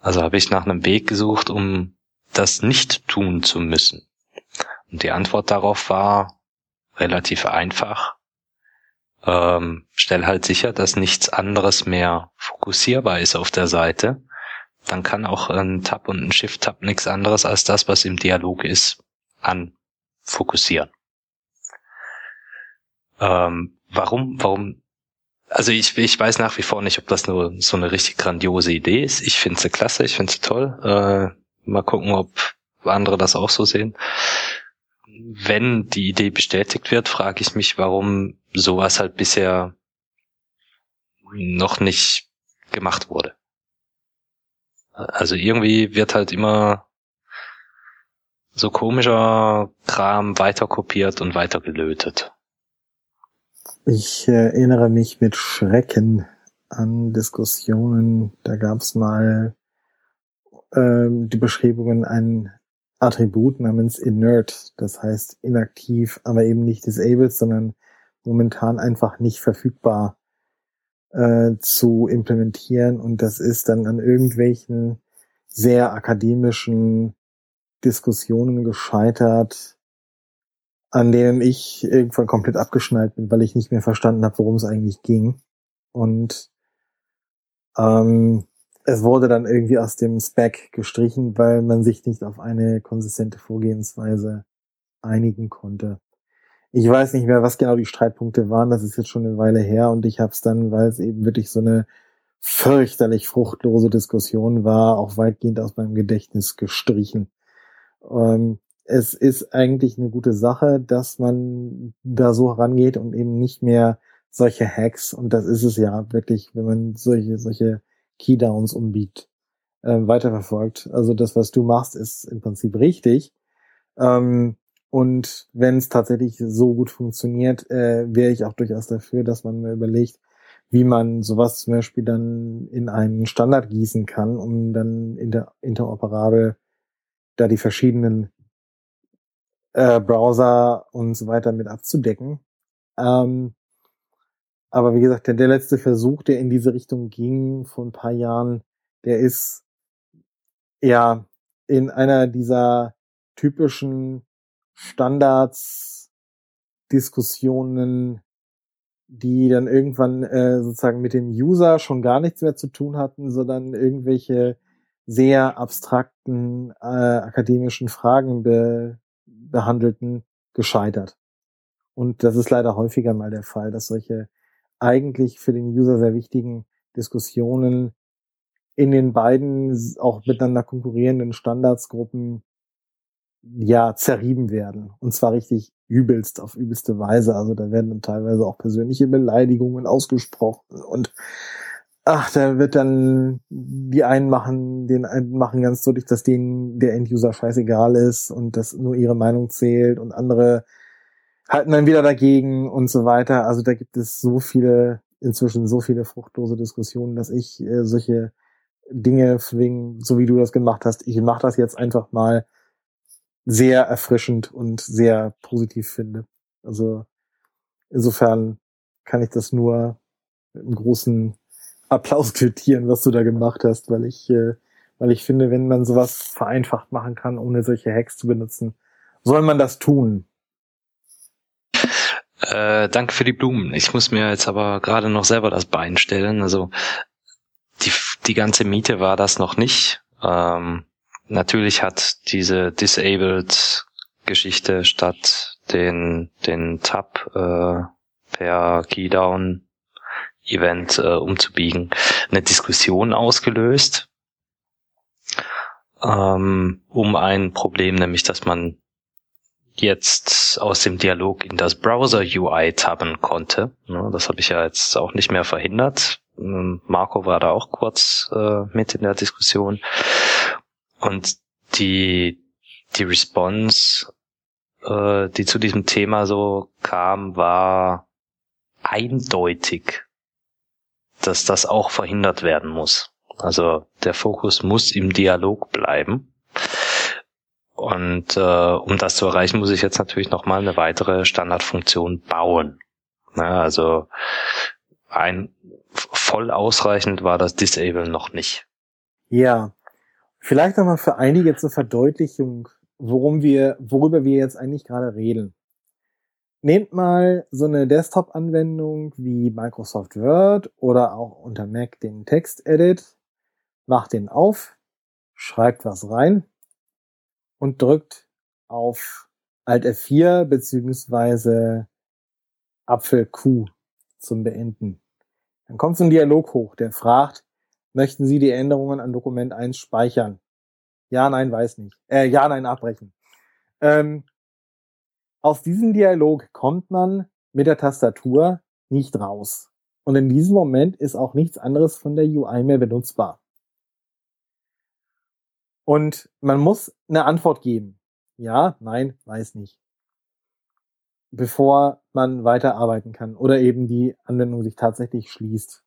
Speaker 3: Also habe ich nach einem Weg gesucht, um das nicht tun zu müssen. Und die Antwort darauf war, relativ einfach. Ähm, stell halt sicher, dass nichts anderes mehr fokussierbar ist auf der Seite. dann kann auch ein Tab und ein Shift-Tab nichts anderes als das, was im Dialog ist, anfokussieren. Ähm, warum, warum, also ich, ich weiß nach wie vor nicht, ob das nur so eine richtig grandiose Idee ist. Ich finde sie klasse, ich finde sie toll. Äh, mal gucken, ob andere das auch so sehen. Wenn die Idee bestätigt wird, frage ich mich, warum sowas halt bisher noch nicht gemacht wurde. Also irgendwie wird halt immer so komischer Kram weiter kopiert und weiter gelötet.
Speaker 4: Ich erinnere mich mit Schrecken an Diskussionen. Da gab es mal ähm, die Beschreibungen ein Attribut namens inert, das heißt inaktiv, aber eben nicht disabled, sondern momentan einfach nicht verfügbar äh, zu implementieren. Und das ist dann an irgendwelchen sehr akademischen Diskussionen gescheitert, an denen ich irgendwann komplett abgeschnallt bin, weil ich nicht mehr verstanden habe, worum es eigentlich ging. Und ähm, es wurde dann irgendwie aus dem Spec gestrichen, weil man sich nicht auf eine konsistente Vorgehensweise einigen konnte. Ich weiß nicht mehr, was genau die Streitpunkte waren. Das ist jetzt schon eine Weile her und ich habe es dann, weil es eben wirklich so eine fürchterlich fruchtlose Diskussion war, auch weitgehend aus meinem Gedächtnis gestrichen. Ähm, es ist eigentlich eine gute Sache, dass man da so herangeht und eben nicht mehr solche Hacks, und das ist es ja wirklich, wenn man solche, solche Keydowns umbiegt, äh, weiterverfolgt. Also das, was du machst, ist im Prinzip richtig. Ähm, und wenn es tatsächlich so gut funktioniert, äh, wäre ich auch durchaus dafür, dass man mir überlegt, wie man sowas zum Beispiel dann in einen Standard gießen kann, um dann inter interoperabel da die verschiedenen äh, Browser und so weiter mit abzudecken. Ähm, aber wie gesagt, der, der letzte Versuch, der in diese Richtung ging vor ein paar Jahren, der ist ja in einer dieser typischen Standards, Diskussionen, die dann irgendwann äh, sozusagen mit dem User schon gar nichts mehr zu tun hatten, sondern irgendwelche sehr abstrakten äh, akademischen Fragen be behandelten, gescheitert. Und das ist leider häufiger mal der Fall, dass solche eigentlich für den User sehr wichtigen Diskussionen in den beiden auch miteinander konkurrierenden Standardsgruppen ja zerrieben werden. Und zwar richtig übelst, auf übelste Weise. Also da werden dann teilweise auch persönliche Beleidigungen ausgesprochen und ach, da wird dann die einen machen, den einen machen ganz deutlich, dass denen der Enduser scheißegal ist und dass nur ihre Meinung zählt und andere halten dann wieder dagegen und so weiter. Also da gibt es so viele, inzwischen so viele fruchtlose Diskussionen, dass ich äh, solche Dinge, wegen, so wie du das gemacht hast, ich mache das jetzt einfach mal sehr erfrischend und sehr positiv finde. Also insofern kann ich das nur mit einem großen Applaus quittieren, was du da gemacht hast, weil ich, äh, weil ich finde, wenn man sowas vereinfacht machen kann, ohne solche Hacks zu benutzen, soll man das tun.
Speaker 3: Äh, danke für die Blumen. Ich muss mir jetzt aber gerade noch selber das Bein stellen. Also die, die ganze Miete war das noch nicht. Ähm, natürlich hat diese Disabled Geschichte statt den, den Tab äh, per Keydown Event äh, umzubiegen, eine Diskussion ausgelöst ähm, um ein Problem, nämlich dass man jetzt aus dem Dialog in das Browser UI tabben konnte. Das habe ich ja jetzt auch nicht mehr verhindert. Ähm, Marco war da auch kurz äh, mit in der Diskussion. Und die, die Response, äh, die zu diesem Thema so kam, war eindeutig, dass das auch verhindert werden muss. Also der Fokus muss im Dialog bleiben. Und äh, um das zu erreichen, muss ich jetzt natürlich nochmal eine weitere Standardfunktion bauen. Ja, also ein voll ausreichend war das Disable noch nicht.
Speaker 4: Ja, vielleicht nochmal für einige zur Verdeutlichung, worum wir, worüber wir jetzt eigentlich gerade reden. Nehmt mal so eine Desktop-Anwendung wie Microsoft Word oder auch unter Mac den Text-Edit, macht den auf, schreibt was rein und drückt auf Alt F4 beziehungsweise Apfel Q zum Beenden. Dann kommt so ein Dialog hoch, der fragt, möchten Sie die Änderungen an Dokument 1 speichern? Ja, nein, weiß nicht. Äh, ja, nein, abbrechen. Ähm, aus diesem Dialog kommt man mit der Tastatur nicht raus. Und in diesem Moment ist auch nichts anderes von der UI mehr benutzbar. Und man muss eine Antwort geben. Ja, nein, weiß nicht. Bevor man weiterarbeiten kann oder eben die Anwendung sich tatsächlich schließt.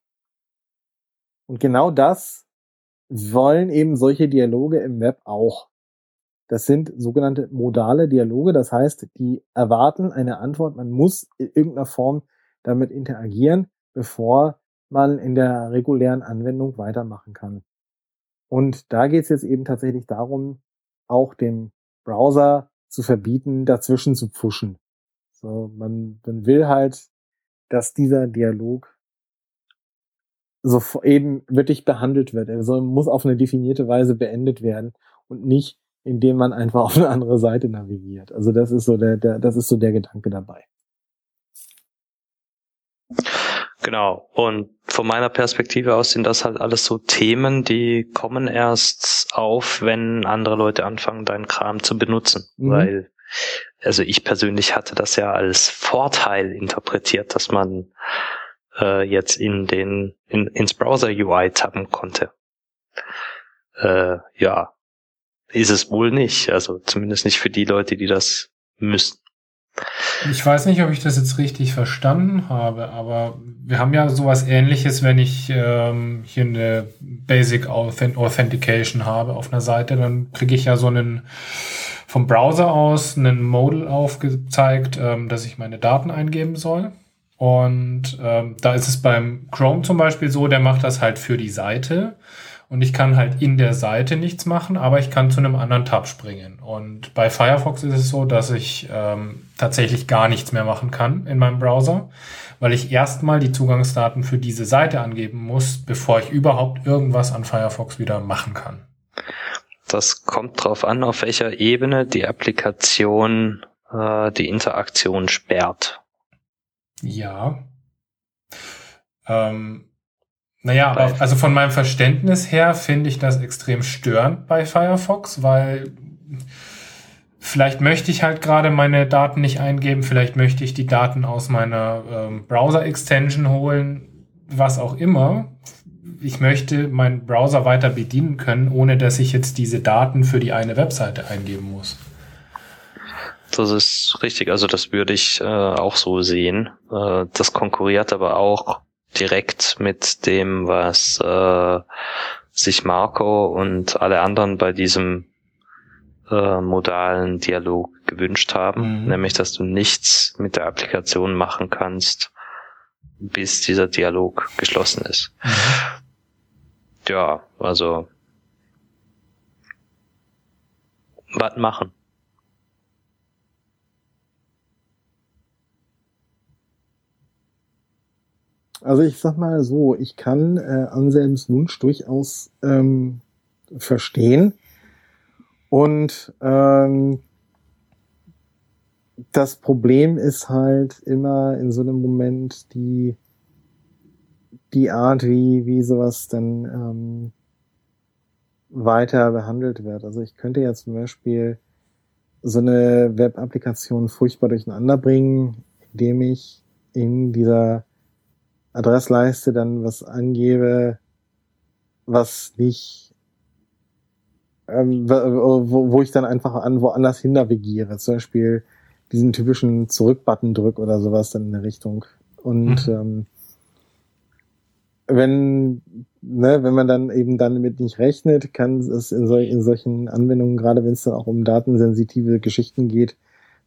Speaker 4: Und genau das wollen eben solche Dialoge im Web auch. Das sind sogenannte modale Dialoge, das heißt, die erwarten eine Antwort, man muss in irgendeiner Form damit interagieren, bevor man in der regulären Anwendung weitermachen kann. Und da geht es jetzt eben tatsächlich darum, auch dem Browser zu verbieten, dazwischen zu pfuschen. So, man, man will halt, dass dieser Dialog so eben wirklich behandelt wird. Er soll, muss auf eine definierte Weise beendet werden und nicht, indem man einfach auf eine andere Seite navigiert. Also das ist so der, der das ist so der Gedanke dabei.
Speaker 3: Genau. Und von meiner Perspektive aus sind das halt alles so Themen, die kommen erst auf, wenn andere Leute anfangen, deinen Kram zu benutzen. Mhm. Weil, also ich persönlich hatte das ja als Vorteil interpretiert, dass man äh, jetzt in den in, ins Browser UI tappen konnte. Äh, ja, ist es wohl nicht. Also zumindest nicht für die Leute, die das müssen.
Speaker 2: Ich weiß nicht, ob ich das jetzt richtig verstanden habe, aber wir haben ja sowas ähnliches, wenn ich ähm, hier eine Basic Authentication habe auf einer Seite, dann kriege ich ja so einen vom Browser aus einen Modal aufgezeigt, ähm, dass ich meine Daten eingeben soll. Und ähm, da ist es beim Chrome zum Beispiel so, der macht das halt für die Seite und ich kann halt in der Seite nichts machen, aber ich kann zu einem anderen Tab springen. Und bei Firefox ist es so, dass ich ähm, tatsächlich gar nichts mehr machen kann in meinem Browser, weil ich erstmal die Zugangsdaten für diese Seite angeben muss, bevor ich überhaupt irgendwas an Firefox wieder machen kann.
Speaker 3: Das kommt drauf an, auf welcher Ebene die Applikation äh, die Interaktion sperrt.
Speaker 2: Ja. Ähm, naja, aber also von meinem Verständnis her finde ich das extrem störend bei Firefox, weil vielleicht möchte ich halt gerade meine Daten nicht eingeben, vielleicht möchte ich die Daten aus meiner ähm, Browser-Extension holen, was auch immer. Ich möchte meinen Browser weiter bedienen können, ohne dass ich jetzt diese Daten für die eine Webseite eingeben muss.
Speaker 3: Das ist richtig, also das würde ich äh, auch so sehen. Äh, das konkurriert aber auch direkt mit dem, was äh, sich Marco und alle anderen bei diesem äh, modalen Dialog gewünscht haben, mhm. nämlich dass du nichts mit der Applikation machen kannst, bis dieser Dialog geschlossen ist. Mhm. Ja, also was machen?
Speaker 4: Also ich sag mal so, ich kann äh, Anselms Wunsch durchaus ähm, verstehen. Und ähm, das Problem ist halt immer in so einem Moment die, die Art, wie, wie sowas dann ähm, weiter behandelt wird. Also ich könnte ja zum Beispiel so eine Web-Applikation furchtbar durcheinander bringen, indem ich in dieser Adressleiste dann was angebe, was nicht, ähm, wo, wo ich dann einfach an woanders hin navigiere. Zum Beispiel diesen typischen Zurück-Button drück oder sowas dann in der Richtung. Und mhm. ähm, wenn, ne, wenn man dann eben damit nicht rechnet, kann es in, sol in solchen Anwendungen, gerade wenn es dann auch um datensensitive Geschichten geht,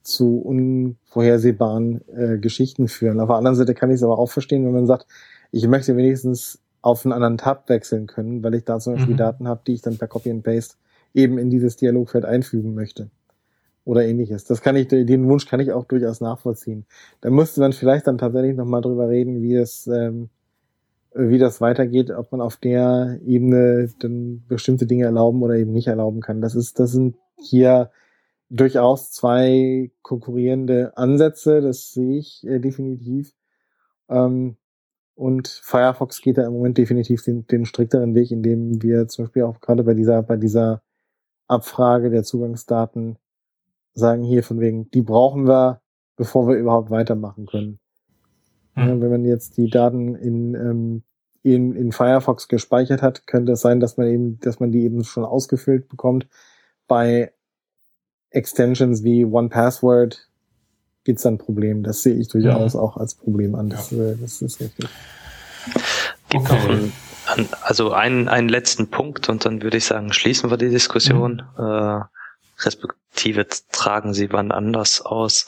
Speaker 4: zu unvorhersehbaren äh, Geschichten führen. Auf der anderen Seite kann ich es aber auch verstehen, wenn man sagt, ich möchte wenigstens auf einen anderen Tab wechseln können, weil ich da zum Beispiel mhm. Daten habe, die ich dann per Copy and Paste eben in dieses Dialogfeld einfügen möchte. Oder ähnliches. Das kann ich, den Wunsch kann ich auch durchaus nachvollziehen. Da müsste man vielleicht dann tatsächlich nochmal drüber reden, wie es, ähm, äh, wie das weitergeht, ob man auf der Ebene dann bestimmte Dinge erlauben oder eben nicht erlauben kann. Das ist, das sind hier durchaus zwei konkurrierende Ansätze, das sehe ich äh, definitiv. Ähm, und Firefox geht da im Moment definitiv den, den strikteren Weg, indem wir zum Beispiel auch gerade bei dieser, bei dieser Abfrage der Zugangsdaten sagen hier von wegen, die brauchen wir, bevor wir überhaupt weitermachen können. Mhm. Ja, wenn man jetzt die Daten in, ähm, in, in Firefox gespeichert hat, könnte es sein, dass man eben, dass man die eben schon ausgefüllt bekommt. Bei Extensions wie One Password gibt's dann ein Problem. Das sehe ich durchaus mhm. auch als Problem an. Das, ja. Äh, das ist richtig.
Speaker 3: Gibt okay. noch einen, also einen, einen letzten Punkt und dann würde ich sagen, schließen wir die Diskussion. Mhm. Äh, respektive tragen sie wann anders aus.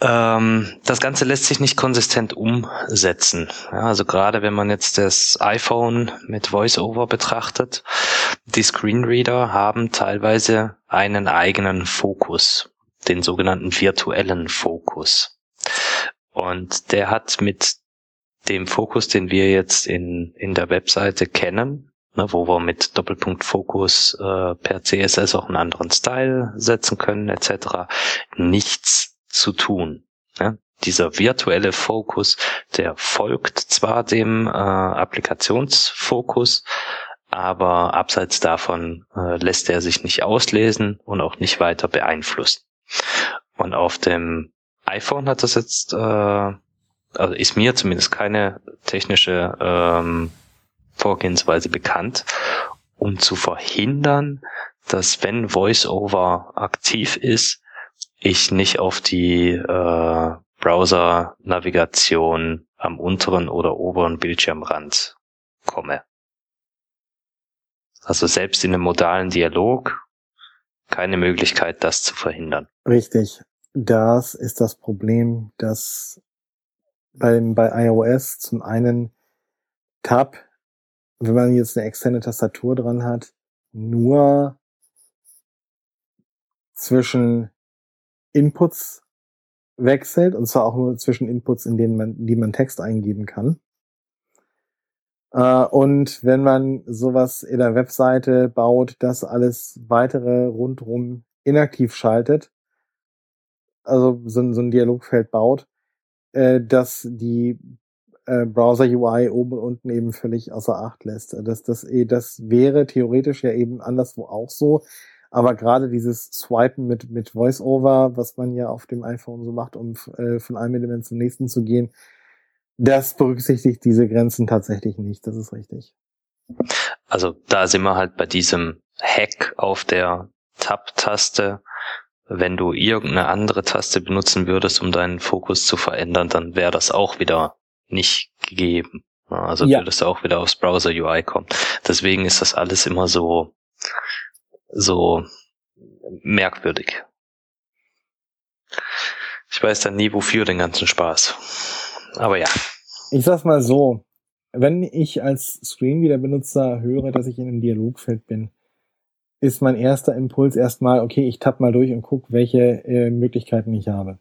Speaker 3: Ähm, das Ganze lässt sich nicht konsistent umsetzen. Ja, also gerade wenn man jetzt das iPhone mit VoiceOver betrachtet, die Screenreader haben teilweise einen eigenen Fokus, den sogenannten virtuellen Fokus. Und der hat mit dem Fokus, den wir jetzt in, in der Webseite kennen, ne, wo wir mit Doppelpunkt Fokus äh, per CSS auch einen anderen Style setzen können, etc., nichts zu tun. Ne? Dieser virtuelle Fokus, der folgt zwar dem äh, Applikationsfokus, aber abseits davon äh, lässt er sich nicht auslesen und auch nicht weiter beeinflussen. Und auf dem iPhone hat das jetzt, äh, also ist mir zumindest keine technische ähm, Vorgehensweise bekannt, um zu verhindern, dass wenn VoiceOver aktiv ist, ich nicht auf die äh, Browser-Navigation am unteren oder oberen Bildschirmrand komme. Also selbst in einem modalen Dialog keine Möglichkeit, das zu verhindern.
Speaker 4: Richtig. Das ist das Problem, dass bei, bei iOS zum einen Tab, wenn man jetzt eine externe Tastatur dran hat, nur zwischen Inputs wechselt, und zwar auch nur zwischen Inputs, in denen man, die man Text eingeben kann. Äh, und wenn man sowas in der Webseite baut, das alles weitere rundrum inaktiv schaltet, also so, so ein Dialogfeld baut, äh, dass die äh, Browser UI oben und unten eben völlig außer Acht lässt. Das, das, das wäre theoretisch ja eben anderswo auch so. Aber gerade dieses Swipen mit, mit VoiceOver, was man ja auf dem iPhone so macht, um äh, von einem Element zum nächsten zu gehen, das berücksichtigt diese Grenzen tatsächlich nicht. Das ist richtig.
Speaker 3: Also da sind wir halt bei diesem Hack auf der Tab-Taste. Wenn du irgendeine andere Taste benutzen würdest, um deinen Fokus zu verändern, dann wäre das auch wieder nicht gegeben. Also ja. würdest du auch wieder aufs Browser UI kommen. Deswegen ist das alles immer so so merkwürdig. Ich weiß dann nie, wofür den ganzen Spaß. Aber ja.
Speaker 4: Ich sag's mal so. Wenn ich als Screenreader-Benutzer höre, dass ich in einem Dialogfeld bin, ist mein erster Impuls erstmal, okay, ich tapp mal durch und guck, welche äh, Möglichkeiten ich habe.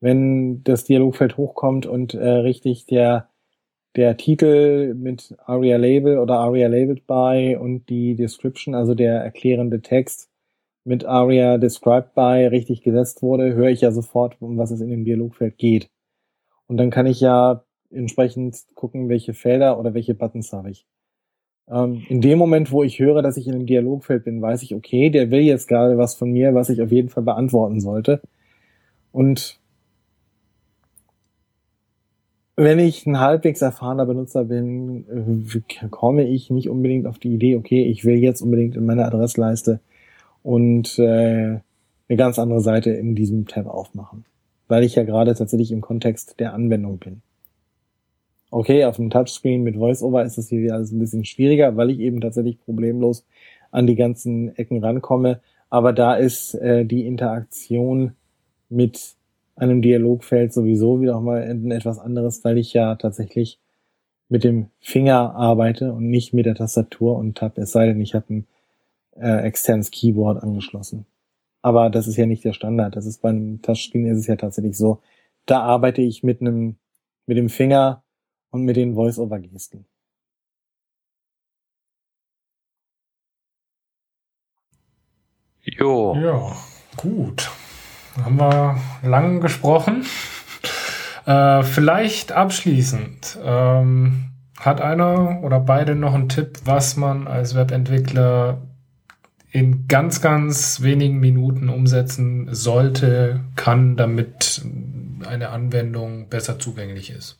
Speaker 4: Wenn das Dialogfeld hochkommt und äh, richtig der der Titel mit ARIA Label oder ARIA Labeled by und die Description, also der erklärende Text mit ARIA Described by richtig gesetzt wurde, höre ich ja sofort, um was es in dem Dialogfeld geht. Und dann kann ich ja entsprechend gucken, welche Felder oder welche Buttons habe ich. Ähm, in dem Moment, wo ich höre, dass ich in einem Dialogfeld bin, weiß ich, okay, der will jetzt gerade was von mir, was ich auf jeden Fall beantworten sollte. Und wenn ich ein halbwegs erfahrener Benutzer bin, äh, komme ich nicht unbedingt auf die Idee, okay, ich will jetzt unbedingt in meiner Adressleiste und äh, eine ganz andere Seite in diesem Tab aufmachen. Weil ich ja gerade tatsächlich im Kontext der Anwendung bin. Okay, auf dem Touchscreen mit VoiceOver ist das hier alles ein bisschen schwieriger, weil ich eben tatsächlich problemlos an die ganzen Ecken rankomme. Aber da ist äh, die Interaktion mit einem Dialogfeld sowieso wieder mal etwas anderes, weil ich ja tatsächlich mit dem Finger arbeite und nicht mit der Tastatur und Tab, es sei denn, ich habe ein äh, externes Keyboard angeschlossen. Aber das ist ja nicht der Standard. Das ist beim Touchscreen ist es ja tatsächlich so. Da arbeite ich mit einem mit dem Finger und mit den Voice-Over-Gesten.
Speaker 2: Jo. Ja, gut. Haben wir lang gesprochen. Äh, vielleicht abschließend. Ähm, hat einer oder beide noch einen Tipp, was man als Webentwickler in ganz, ganz wenigen Minuten umsetzen sollte, kann, damit eine Anwendung besser zugänglich ist?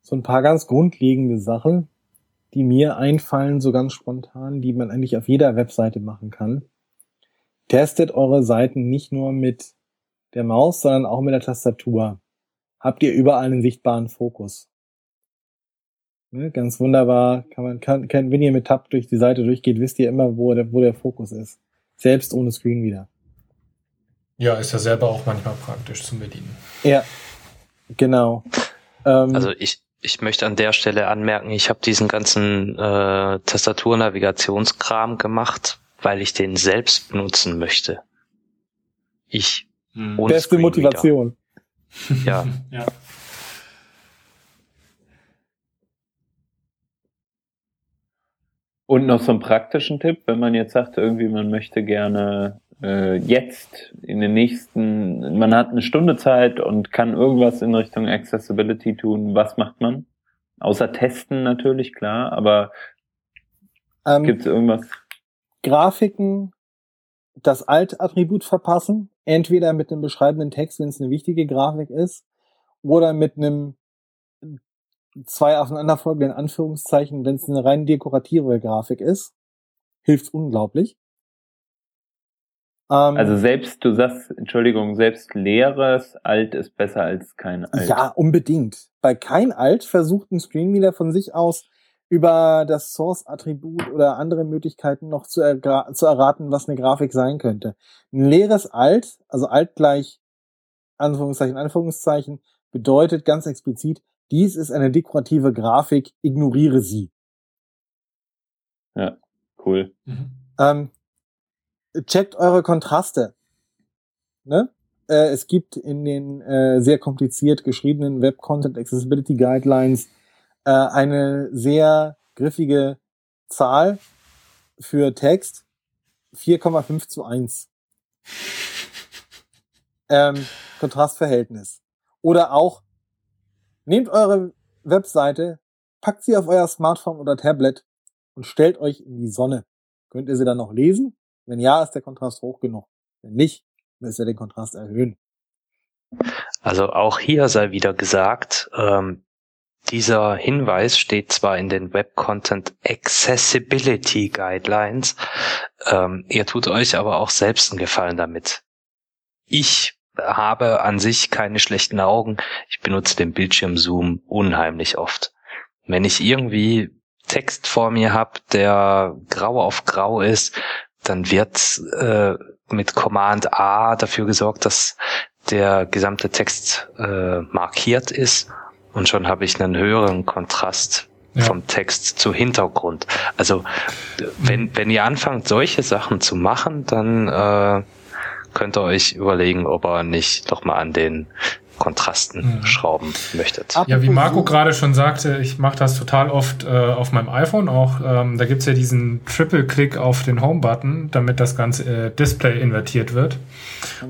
Speaker 4: So ein paar ganz grundlegende Sachen, die mir einfallen, so ganz spontan, die man eigentlich auf jeder Webseite machen kann. Testet eure Seiten nicht nur mit der Maus, sondern auch mit der Tastatur. Habt ihr überall einen sichtbaren Fokus. Ne, ganz wunderbar, kann man, kann, kann, wenn ihr mit Tab durch die Seite durchgeht, wisst ihr immer, wo der, wo der Fokus ist. Selbst ohne Screen wieder.
Speaker 2: Ja, ist ja selber auch manchmal praktisch zum Bedienen.
Speaker 4: Ja, genau.
Speaker 3: Ähm, also ich, ich möchte an der Stelle anmerken, ich habe diesen ganzen äh, Tastaturnnavigationskram gemacht, weil ich den selbst benutzen möchte. Ich
Speaker 4: hm. Beste Motivation.
Speaker 3: Ja. ja.
Speaker 1: Und noch so einen praktischen Tipp, wenn man jetzt sagt, irgendwie man möchte gerne äh, jetzt in den nächsten, man hat eine Stunde Zeit und kann irgendwas in Richtung Accessibility tun, was macht man? Außer testen natürlich, klar, aber ähm, gibt es irgendwas?
Speaker 4: Grafiken, das Alt-Attribut verpassen, entweder mit einem beschreibenden Text, wenn es eine wichtige Grafik ist, oder mit einem zwei aufeinanderfolgenden Anführungszeichen, wenn es eine rein dekorative Grafik ist, hilft unglaublich.
Speaker 1: Ähm, also selbst, du sagst, Entschuldigung, selbst leeres Alt ist besser als kein Alt.
Speaker 4: Ja, unbedingt. Bei kein Alt versucht ein Screenreader von sich aus über das Source-Attribut oder andere Möglichkeiten noch zu, er zu erraten, was eine Grafik sein könnte. Ein leeres Alt, also Alt gleich Anführungszeichen, Anführungszeichen, bedeutet ganz explizit, dies ist eine dekorative Grafik, ignoriere sie.
Speaker 1: Ja, cool. Mhm.
Speaker 4: Ähm, checkt eure Kontraste. Ne? Äh, es gibt in den äh, sehr kompliziert geschriebenen Web Content Accessibility Guidelines äh, eine sehr griffige Zahl für Text 4,5 zu 1. Ähm, Kontrastverhältnis. Oder auch Nehmt eure Webseite, packt sie auf euer Smartphone oder Tablet und stellt euch in die Sonne. Könnt ihr sie dann noch lesen? Wenn ja, ist der Kontrast hoch genug. Wenn nicht, müsst ihr den Kontrast erhöhen.
Speaker 3: Also auch hier sei wieder gesagt, ähm, dieser Hinweis steht zwar in den Web Content Accessibility Guidelines, ähm, ihr tut euch aber auch selbst einen Gefallen damit. Ich habe an sich keine schlechten Augen. Ich benutze den Bildschirmzoom unheimlich oft. Wenn ich irgendwie Text vor mir habe, der grau auf grau ist, dann wird äh, mit Command A dafür gesorgt, dass der gesamte Text äh, markiert ist und schon habe ich einen höheren Kontrast ja. vom Text zu Hintergrund. Also wenn, wenn ihr anfangt, solche Sachen zu machen, dann äh, könnt ihr euch überlegen, ob ihr nicht doch mal an den Kontrasten mhm. schrauben möchtet.
Speaker 2: Ja, wie Marco gerade schon sagte, ich mache das total oft äh, auf meinem iPhone auch. Ähm, da gibt's ja diesen Triple-Click auf den Home-Button, damit das ganze äh, Display invertiert wird.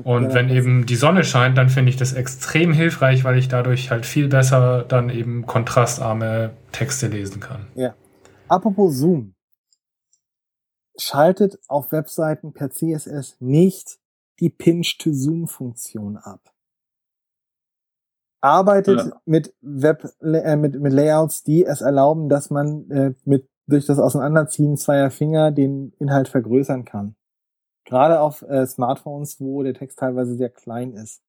Speaker 2: Und wenn eben die Sonne scheint, dann finde ich das extrem hilfreich, weil ich dadurch halt viel besser dann eben kontrastarme Texte lesen kann.
Speaker 4: Ja. Apropos Zoom. Schaltet auf Webseiten per CSS nicht die Pinch-to-Zoom-Funktion ab. Arbeitet ja. mit Web äh, mit, mit Layouts, die es erlauben, dass man äh, mit durch das Auseinanderziehen zweier Finger den Inhalt vergrößern kann. Gerade auf äh, Smartphones, wo der Text teilweise sehr klein ist.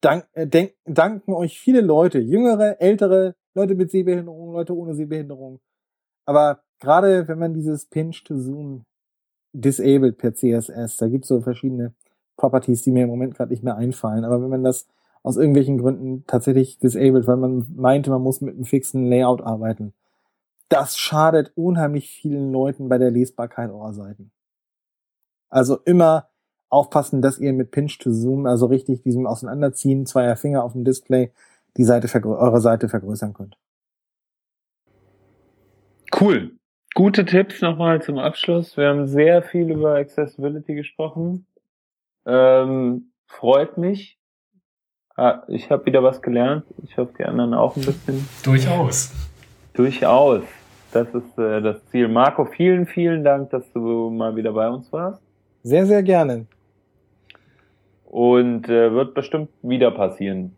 Speaker 4: Dank, äh, denk, danken euch viele Leute, jüngere, ältere, Leute mit Sehbehinderung, Leute ohne Sehbehinderung. Aber gerade wenn man dieses Pinch to Zoom disabled per CSS, da gibt's so verschiedene Properties, die mir im Moment gerade nicht mehr einfallen. Aber wenn man das aus irgendwelchen Gründen tatsächlich disabled, weil man meinte, man muss mit einem fixen Layout arbeiten, das schadet unheimlich vielen Leuten bei der Lesbarkeit eurer Seiten. Also immer aufpassen, dass ihr mit Pinch to Zoom, also richtig diesem Auseinanderziehen zweier Finger auf dem Display, die Seite eure Seite vergrößern könnt.
Speaker 1: Cool. Gute Tipps nochmal zum Abschluss. Wir haben sehr viel über Accessibility gesprochen. Ähm, freut mich. Ah, ich habe wieder was gelernt. Ich hoffe, die anderen auch ein bisschen.
Speaker 2: Durchaus.
Speaker 1: Durchaus. Das ist äh, das Ziel. Marco, vielen, vielen Dank, dass du mal wieder bei uns warst.
Speaker 4: Sehr, sehr gerne.
Speaker 1: Und äh, wird bestimmt wieder passieren.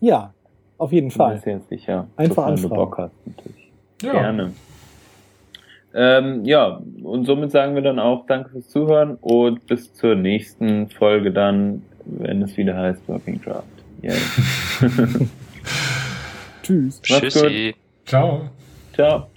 Speaker 4: Ja, auf jeden Fall.
Speaker 1: Sehr sicher.
Speaker 4: Einfach
Speaker 1: sofern du Bock hast, natürlich. Ja. Gerne. Ähm, ja, und somit sagen wir dann auch Danke fürs Zuhören und bis zur nächsten Folge dann, wenn es wieder heißt Working Draft. Yeah.
Speaker 4: Tschüss.
Speaker 3: Tschüssi.
Speaker 2: Ciao.
Speaker 1: Ciao.